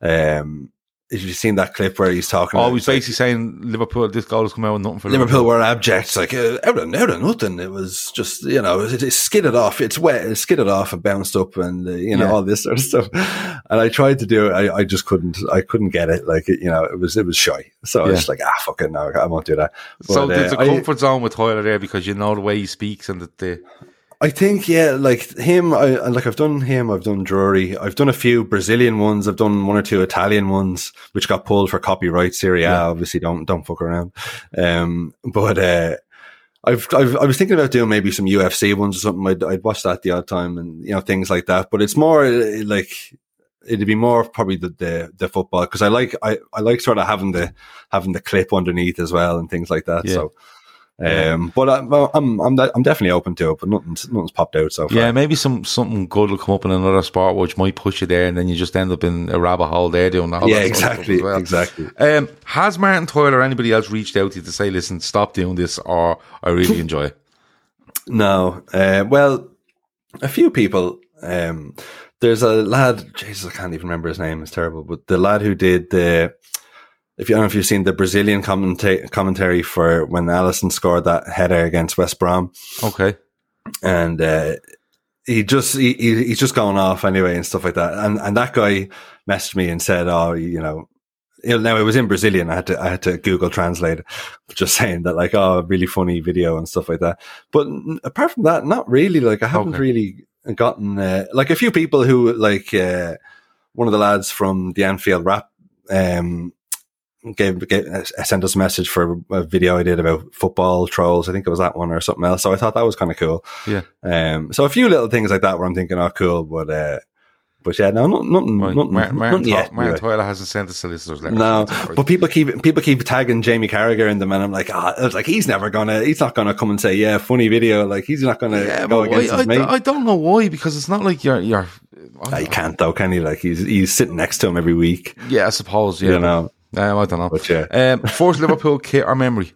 Speaker 2: Um, if you've seen that clip where he's talking,
Speaker 1: Oh, he's
Speaker 2: it's like,
Speaker 1: basically saying Liverpool. This goal has come out with nothing for
Speaker 2: Liverpool Liverpool were abject. It's like uh, out of out of nothing. It was just you know it, it skidded off. It's wet. It skidded off and bounced up, and uh, you know
Speaker 1: Yeah.
Speaker 2: all this sort of stuff. And I tried to do it. I, I just couldn't. I couldn't get it. Like you know, it was it was shy. So I was just like, ah, fuck it, no, I won't do that.
Speaker 1: So
Speaker 2: But,
Speaker 1: there's
Speaker 2: uh,
Speaker 1: a
Speaker 2: I-
Speaker 1: comfort zone with Tyler there because you know the way he speaks and that the
Speaker 2: I think yeah, like him. I like I've done him. I've done Drury. I've done a few Brazilian ones. I've done one or two Italian ones, which got pulled for copyright. Serie A,
Speaker 1: Yeah.
Speaker 2: obviously, don't don't fuck around. Um, but uh, I've, I've I was thinking about doing maybe some UFC ones or something. I'd I'd watch that the odd time and you know things like that. But it's more uh, like it'd be more probably the the, the football because I like I, I like sort of having the having the clip underneath as well and things like that.
Speaker 1: Yeah.
Speaker 2: So. Um, but I'm I'm I'm, de- I'm definitely open to it, but nothing's nothing's popped out so far.
Speaker 1: Yeah, maybe some something good will come up in another sport which might push you there, and then you just end up in a rabbit hole there doing all
Speaker 2: yeah,
Speaker 1: that sort
Speaker 2: exactly,
Speaker 1: well.
Speaker 2: exactly.
Speaker 1: Um, has Martin Tyler or anybody else reached out to you to say, "Listen, stop doing this," or "I really enjoy it"?
Speaker 2: No, uh, well, a few people. Um, there's a lad. Jesus, I can't even remember his name. It's terrible. But the lad who did the, if you I don't know if you've seen the Brazilian commenta- commentary for when Alisson scored that header against West Brom,
Speaker 1: Okay,
Speaker 2: and uh, he just he, he, he's just going off anyway and stuff like that. And and that guy messaged me and said, "Oh, you know." you know, Now it was in Brazilian. I had to I had to Google Translate, just saying that like oh really funny video and stuff like that. But apart from that, not really. Like I haven't
Speaker 1: Okay.
Speaker 2: really gotten uh, like a few people who like uh, one of the lads from the Anfield rap um, gave, gave uh, sent us a message for a video I did about football trolls. I think it was that one or something else. So I thought that was kind of cool.
Speaker 1: Yeah.
Speaker 2: Um. So a few little things like that where I'm thinking, oh, cool, but uh, but yeah, no, not, nothing,
Speaker 1: right.
Speaker 2: nothing,
Speaker 1: Martin, Martin,
Speaker 2: nothing yet.
Speaker 1: Martin
Speaker 2: anyway.
Speaker 1: Hasn't sent a solicitor's letter.
Speaker 2: No, but people keep people keep tagging Jamie Carragher in them, and I'm like, ah, it's like he's never gonna, he's not gonna come and say, yeah, funny video. Like he's not gonna
Speaker 1: yeah,
Speaker 2: go
Speaker 1: but
Speaker 2: against
Speaker 1: I,
Speaker 2: his mate.
Speaker 1: I, I don't know why because it's not like you're you're.
Speaker 2: Ah, you can't though, can he? Like he's he's sitting next to him every week,
Speaker 1: Yeah, I suppose. Yeah,
Speaker 2: you know.
Speaker 1: Um, I don't know.
Speaker 2: But yeah,
Speaker 1: Um, first Liverpool kit or memory?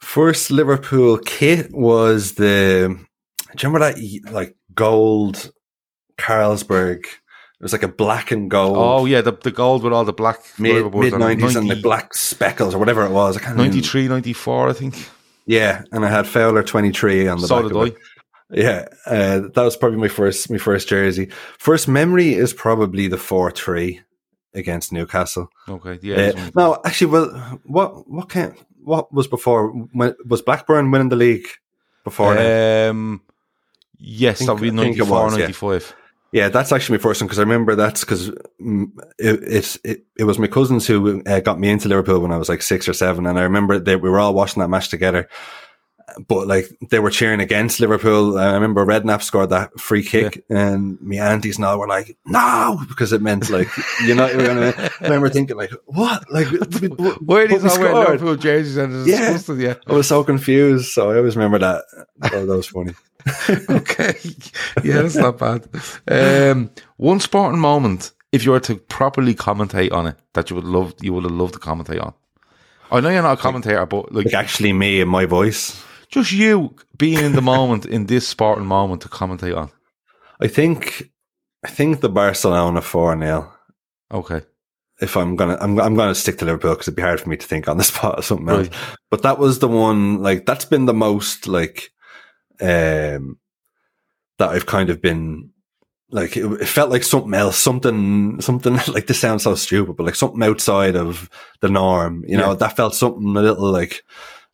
Speaker 2: first Liverpool kit was the. Do you remember that like gold Carlsberg? It was like a black and gold.
Speaker 1: Oh yeah, the the gold with all the black
Speaker 2: Mid nineties and the black speckles or whatever it was. I can't remember.
Speaker 1: 93, 94, I think.
Speaker 2: Yeah, and I had Fowler twenty three on the
Speaker 1: So
Speaker 2: back
Speaker 1: did
Speaker 2: of
Speaker 1: I.
Speaker 2: it. Yeah, uh, that was probably my first my first jersey. First memory is probably the four three against Newcastle.
Speaker 1: Okay, yeah.
Speaker 2: Uh, no, actually, well, what what can what was before? When, was Blackburn winning the league before?
Speaker 1: Um, yes, that would be
Speaker 2: I it
Speaker 1: 94,
Speaker 2: was, yeah.
Speaker 1: 95.
Speaker 2: Yeah, that's actually my first one because I remember that's because mm, it, it, it was my cousins who uh, got me into Liverpool when I was like six or seven, and I remember that we were all watching that match together. But like they were cheering against Liverpool. I remember Redknapp scored that free kick, and my aunties and all were like, "No," because it meant like you know. you know I mean? I remember thinking like, "What? Like, what,
Speaker 1: Why are these
Speaker 2: what
Speaker 1: all
Speaker 2: we
Speaker 1: wearing
Speaker 2: scored?"
Speaker 1: Liverpool jerseys and it's
Speaker 2: Yeah.
Speaker 1: yeah.
Speaker 2: I was so confused. So I always remember that. Oh, that was funny.
Speaker 1: okay. Yeah, that's not bad. Um, one sporting moment, if you were to properly commentate on it, that you would love, you would have loved to commentate on. I know you're not a commentator, but like
Speaker 2: Like actually, me and my voice.
Speaker 1: Just you being in the moment, in this sporting moment to commentate on.
Speaker 2: I think, I think the Barcelona four 0
Speaker 1: Okay.
Speaker 2: if I'm gonna, I'm, I'm gonna stick to Liverpool because it'd be hard for me to think on the spot or something else.
Speaker 1: Right.
Speaker 2: But that was the one, like, that's been the most, like, um, that I've kind of been, like, it, it felt like something else, something, something, like, this sounds so stupid, but like something outside of the norm, you know,
Speaker 1: Yeah.
Speaker 2: that felt something a little like,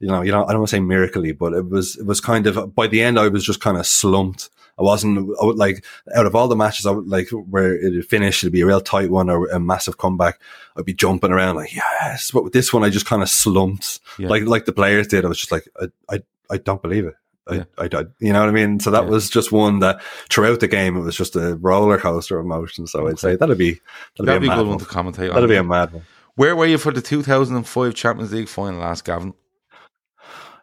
Speaker 2: you know, you know, I don't want to say miraculously, but it was, it was kind of, by the end, I was just kind of slumped. I wasn't I would, like out of all the matches, I would like where it finished, it'd be a real tight one or a massive comeback. I'd be jumping around like yes, but with this one, I just kind of slumped,
Speaker 1: Yeah.
Speaker 2: like like the players did. I was just like, I I, I don't believe it. I,
Speaker 1: Yeah.
Speaker 2: I, I, you know what I mean? So that
Speaker 1: Yeah.
Speaker 2: was just one that throughout the game, it was just a roller coaster of emotion. So I'd say that'd be that'd,
Speaker 1: That'd
Speaker 2: be
Speaker 1: be
Speaker 2: a
Speaker 1: a
Speaker 2: mad
Speaker 1: good one
Speaker 2: one.
Speaker 1: to commentate on.
Speaker 2: That'd be a mad one.
Speaker 1: Where were you for the 2005 Champions League final last, Gavin?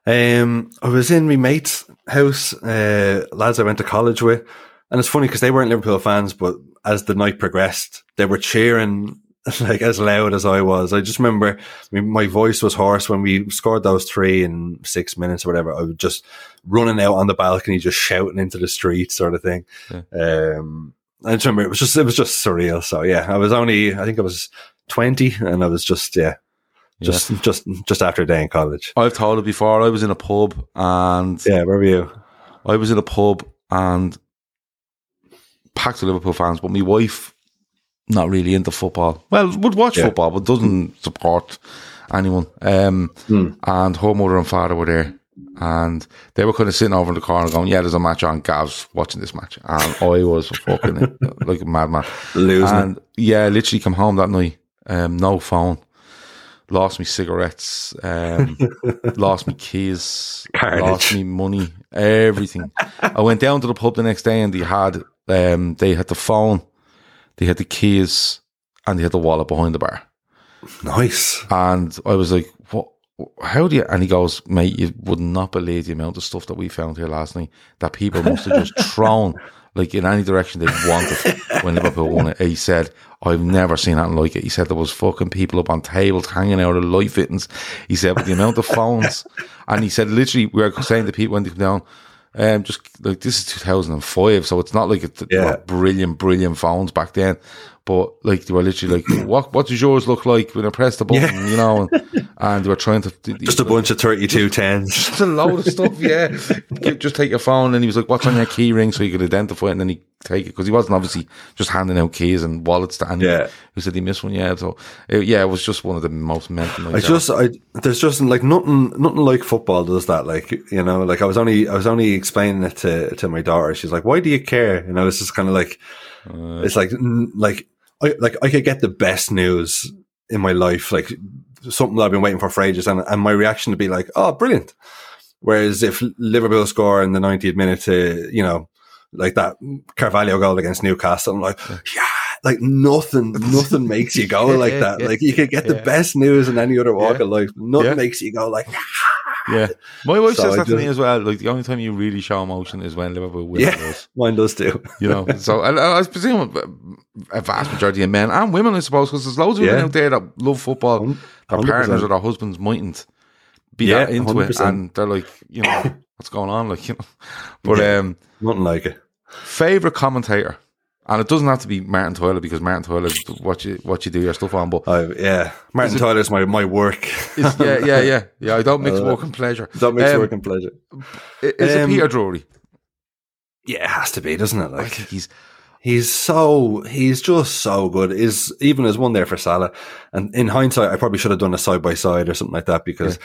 Speaker 2: Um, I was in my mate's house, uh, lads I went to college with, and it's funny because they weren't Liverpool fans, but as the night progressed, they were cheering like as loud as I was. I just remember I mean, my voice was hoarse when we scored those three in six minutes or whatever. I was just running out on the balcony, just shouting into the street, sort of thing. Um, I just remember it was just it was just surreal. So yeah, I was only I think I was twenty, and I was just yeah. Just, just, just after a day in college.
Speaker 1: I've told it before. I was in a pub and
Speaker 2: Yeah, where were you?
Speaker 1: I was in a pub and packed with Liverpool fans, but my wife not really into football. Well, would watch
Speaker 2: Yeah.
Speaker 1: football, but doesn't support anyone. Um,
Speaker 2: Hmm.
Speaker 1: And her mother and father were there, and they were kind of sitting over in the corner going, "Yeah, there's a match on." Gav's watching this match, and I was fucking like a madman,
Speaker 2: Losing
Speaker 1: and yeah, literally come home that night, um, no phone, lost me cigarettes, um, lost me keys,
Speaker 2: Carnage.
Speaker 1: lost me money, everything. I went down to the pub the next day, and they had um, they had the phone, they had the keys, and they had the wallet behind the bar.
Speaker 2: Nice.
Speaker 1: And I was like, what? How do you? And he goes, mate, you would not believe the amount of stuff that we found here last night that people must have just thrown like in any direction they wanted when Liverpool won it. He said, I've never seen anything like it. He said there was fucking people up on tables hanging out of light fittings. He said, with the amount of phones, and he said, literally, we were saying to people when they come down, um, just like this is 2005, so it's not like it, they were
Speaker 2: Yeah.
Speaker 1: brilliant, brilliant phones back then. But like they were literally like, what what does yours look like when I press the button, you know? And, and they were trying to
Speaker 2: Just a bunch of 32 tens.
Speaker 1: just a load of stuff, yeah. Just take your phone, and he was like, "What's on your key ring?" So you could identify it, and then he take it because he wasn't obviously just handing out keys and wallets to anyone
Speaker 2: Yeah.
Speaker 1: who said he missed one. Yeah, so it, yeah, it was just one of the most mental.
Speaker 2: I just, I there's just like nothing, nothing like football does that. Like you know, like I was only, I was only explaining it to to my daughter. She's like, "Why do you care?" And I was just kind of like, uh, it's like, like, I like I could get the best news in my life, like something that I've been waiting for for ages, and and my reaction to be like, "Oh, brilliant." Whereas if Liverpool score in the 90th minute to, you know, like that Carvalho goal against Newcastle, I'm like, yeah, like nothing, nothing makes you go like that. Like you could get the
Speaker 1: Yeah.
Speaker 2: best news in any other walk
Speaker 1: Yeah.
Speaker 2: of life. Nothing
Speaker 1: Yeah.
Speaker 2: makes you go like,
Speaker 1: yeah. My wife
Speaker 2: So
Speaker 1: says that to me as well. Like the only time you really show emotion is when Liverpool win.
Speaker 2: yeah, mine does too.
Speaker 1: You know, so I, I presume a vast majority of men and women, I suppose, because there's loads of women
Speaker 2: Yeah.
Speaker 1: out there that love football. Their
Speaker 2: 100%.
Speaker 1: partners or their husbands mightn't be
Speaker 2: Yeah,
Speaker 1: that into it,
Speaker 2: 100%.
Speaker 1: and they're like, you know, what's going on, like you know. But um,
Speaker 2: Nothing like it.
Speaker 1: favorite commentator, and it doesn't have to be Martin Tyler because Martin Tyler is what you what you do your stuff on. But
Speaker 2: I, yeah, Martin Tyler's my, my work.
Speaker 1: yeah, yeah, yeah, yeah. I don't mix work and pleasure.
Speaker 2: That makes
Speaker 1: Um,
Speaker 2: work and pleasure.
Speaker 1: Is it
Speaker 2: Um,
Speaker 1: Peter Drury?
Speaker 2: Yeah, it has to be, doesn't it? Like
Speaker 1: he's
Speaker 2: he's so he's just so good. Is even as one there for Salah, and in hindsight, I probably should have done a side by side or something like that because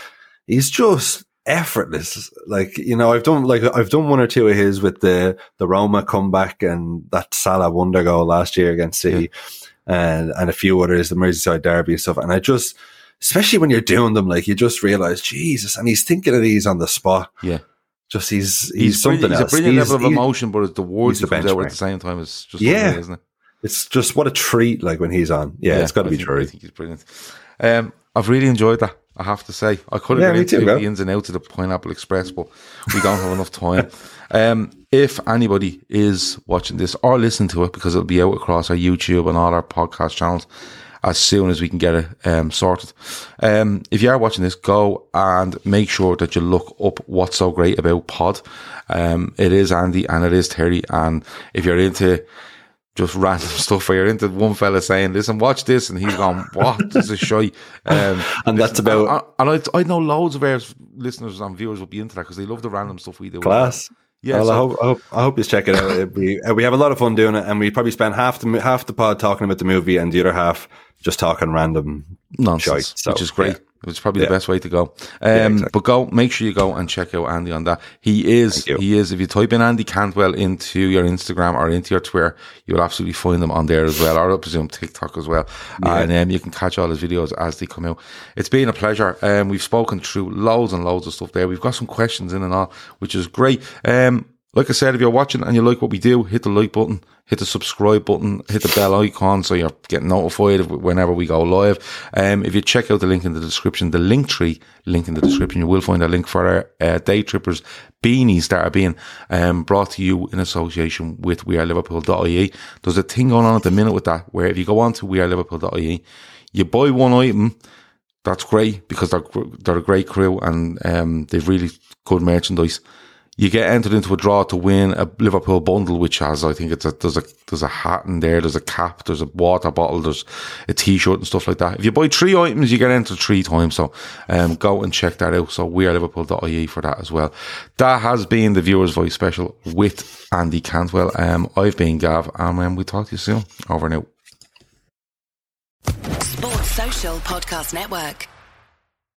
Speaker 2: he's just effortless. Like you know, I've done like I've done one or two of his with the the Roma comeback and that Salah wonder goal last year against City, and and a few others, the Merseyside derby and stuff. And I just, especially when you're doing them, like you just realize, Jesus, and he's thinking of these on the spot.
Speaker 1: yeah.
Speaker 2: Just he's he's,
Speaker 1: He's,
Speaker 2: something
Speaker 1: brilliant. He's a brilliant
Speaker 2: He's-
Speaker 1: level of emotion, but it's the words he comes out at the same time is just
Speaker 2: Yeah.
Speaker 1: unreal, isn't it?
Speaker 2: It's just what a treat, like when he's on. Yeah, it's got to be true.
Speaker 1: I think he's brilliant. Um, I've really enjoyed that. I have to say, I could have
Speaker 2: Yeah, me
Speaker 1: into the ins and outs of the Pineapple Express, but we don't have enough time. Um, if anybody is watching this or listening to it, because it'll be out across our YouTube and all our podcast channels as soon as we can get it um, sorted. Um, if you are watching this, go and make sure that you look up what's so great about Pod. Um, it is Andy and it is Terry, and if you're into just random stuff where you're into one fella saying, listen, watch this. And he's gone, what? This is shy. Um,
Speaker 2: And that's about-
Speaker 1: And, and I, I know loads of our listeners and viewers will be into that because they love the random stuff we do.
Speaker 2: Class.
Speaker 1: Yeah,
Speaker 2: Well,
Speaker 1: so-
Speaker 2: I, hope, I hope I hope you check it out. Be- uh, we have a lot of fun doing it, and we probably spend half the half the pod talking about the movie, and the other half just talking random
Speaker 1: nonsense,
Speaker 2: shite. So,
Speaker 1: which is great.
Speaker 2: yeah.
Speaker 1: It's probably
Speaker 2: Yeah.
Speaker 1: the best way to go. Um,
Speaker 2: exactly.
Speaker 1: But go, make sure you go and check out Andy on that. He is, he is. If you type in Andy Cantwell into your Instagram or into your Twitter, you will absolutely find him on there as well, or I presume TikTok as well. And um, you can catch all his videos as they come out. It's been a pleasure. Um, we've spoken through loads and loads of stuff there. We've got some questions in and all, which is great. Um, like I said, if you're watching and you like what we do, hit the like button, hit the subscribe button, hit the bell icon so you're getting notified whenever we go live. Um, if you check out the link in the description, the link tree link in the description, you will find a link for our uh, day trippers beanies that are being um, brought to you in association with weareliverpool.ie. There's a thing going on at the minute with that where if you go on to weareliverpool.ie, you buy one item, that's great because they're they're a great crew and um, they've really good merchandise. You get entered into a draw to win a Liverpool bundle, which has I think it's a there's a there's a hat in there, there's a cap, there's a water bottle, there's a t-shirt and stuff like that. If you buy three items, you get entered three times. So um, go and check that out. So we are Liverpool.ie for that as well. That has been the viewers' voice special with Andy Cantwell. Um, I've been Gav, and um, we talk to you soon. Over and out.
Speaker 3: Sports Social Podcast Network.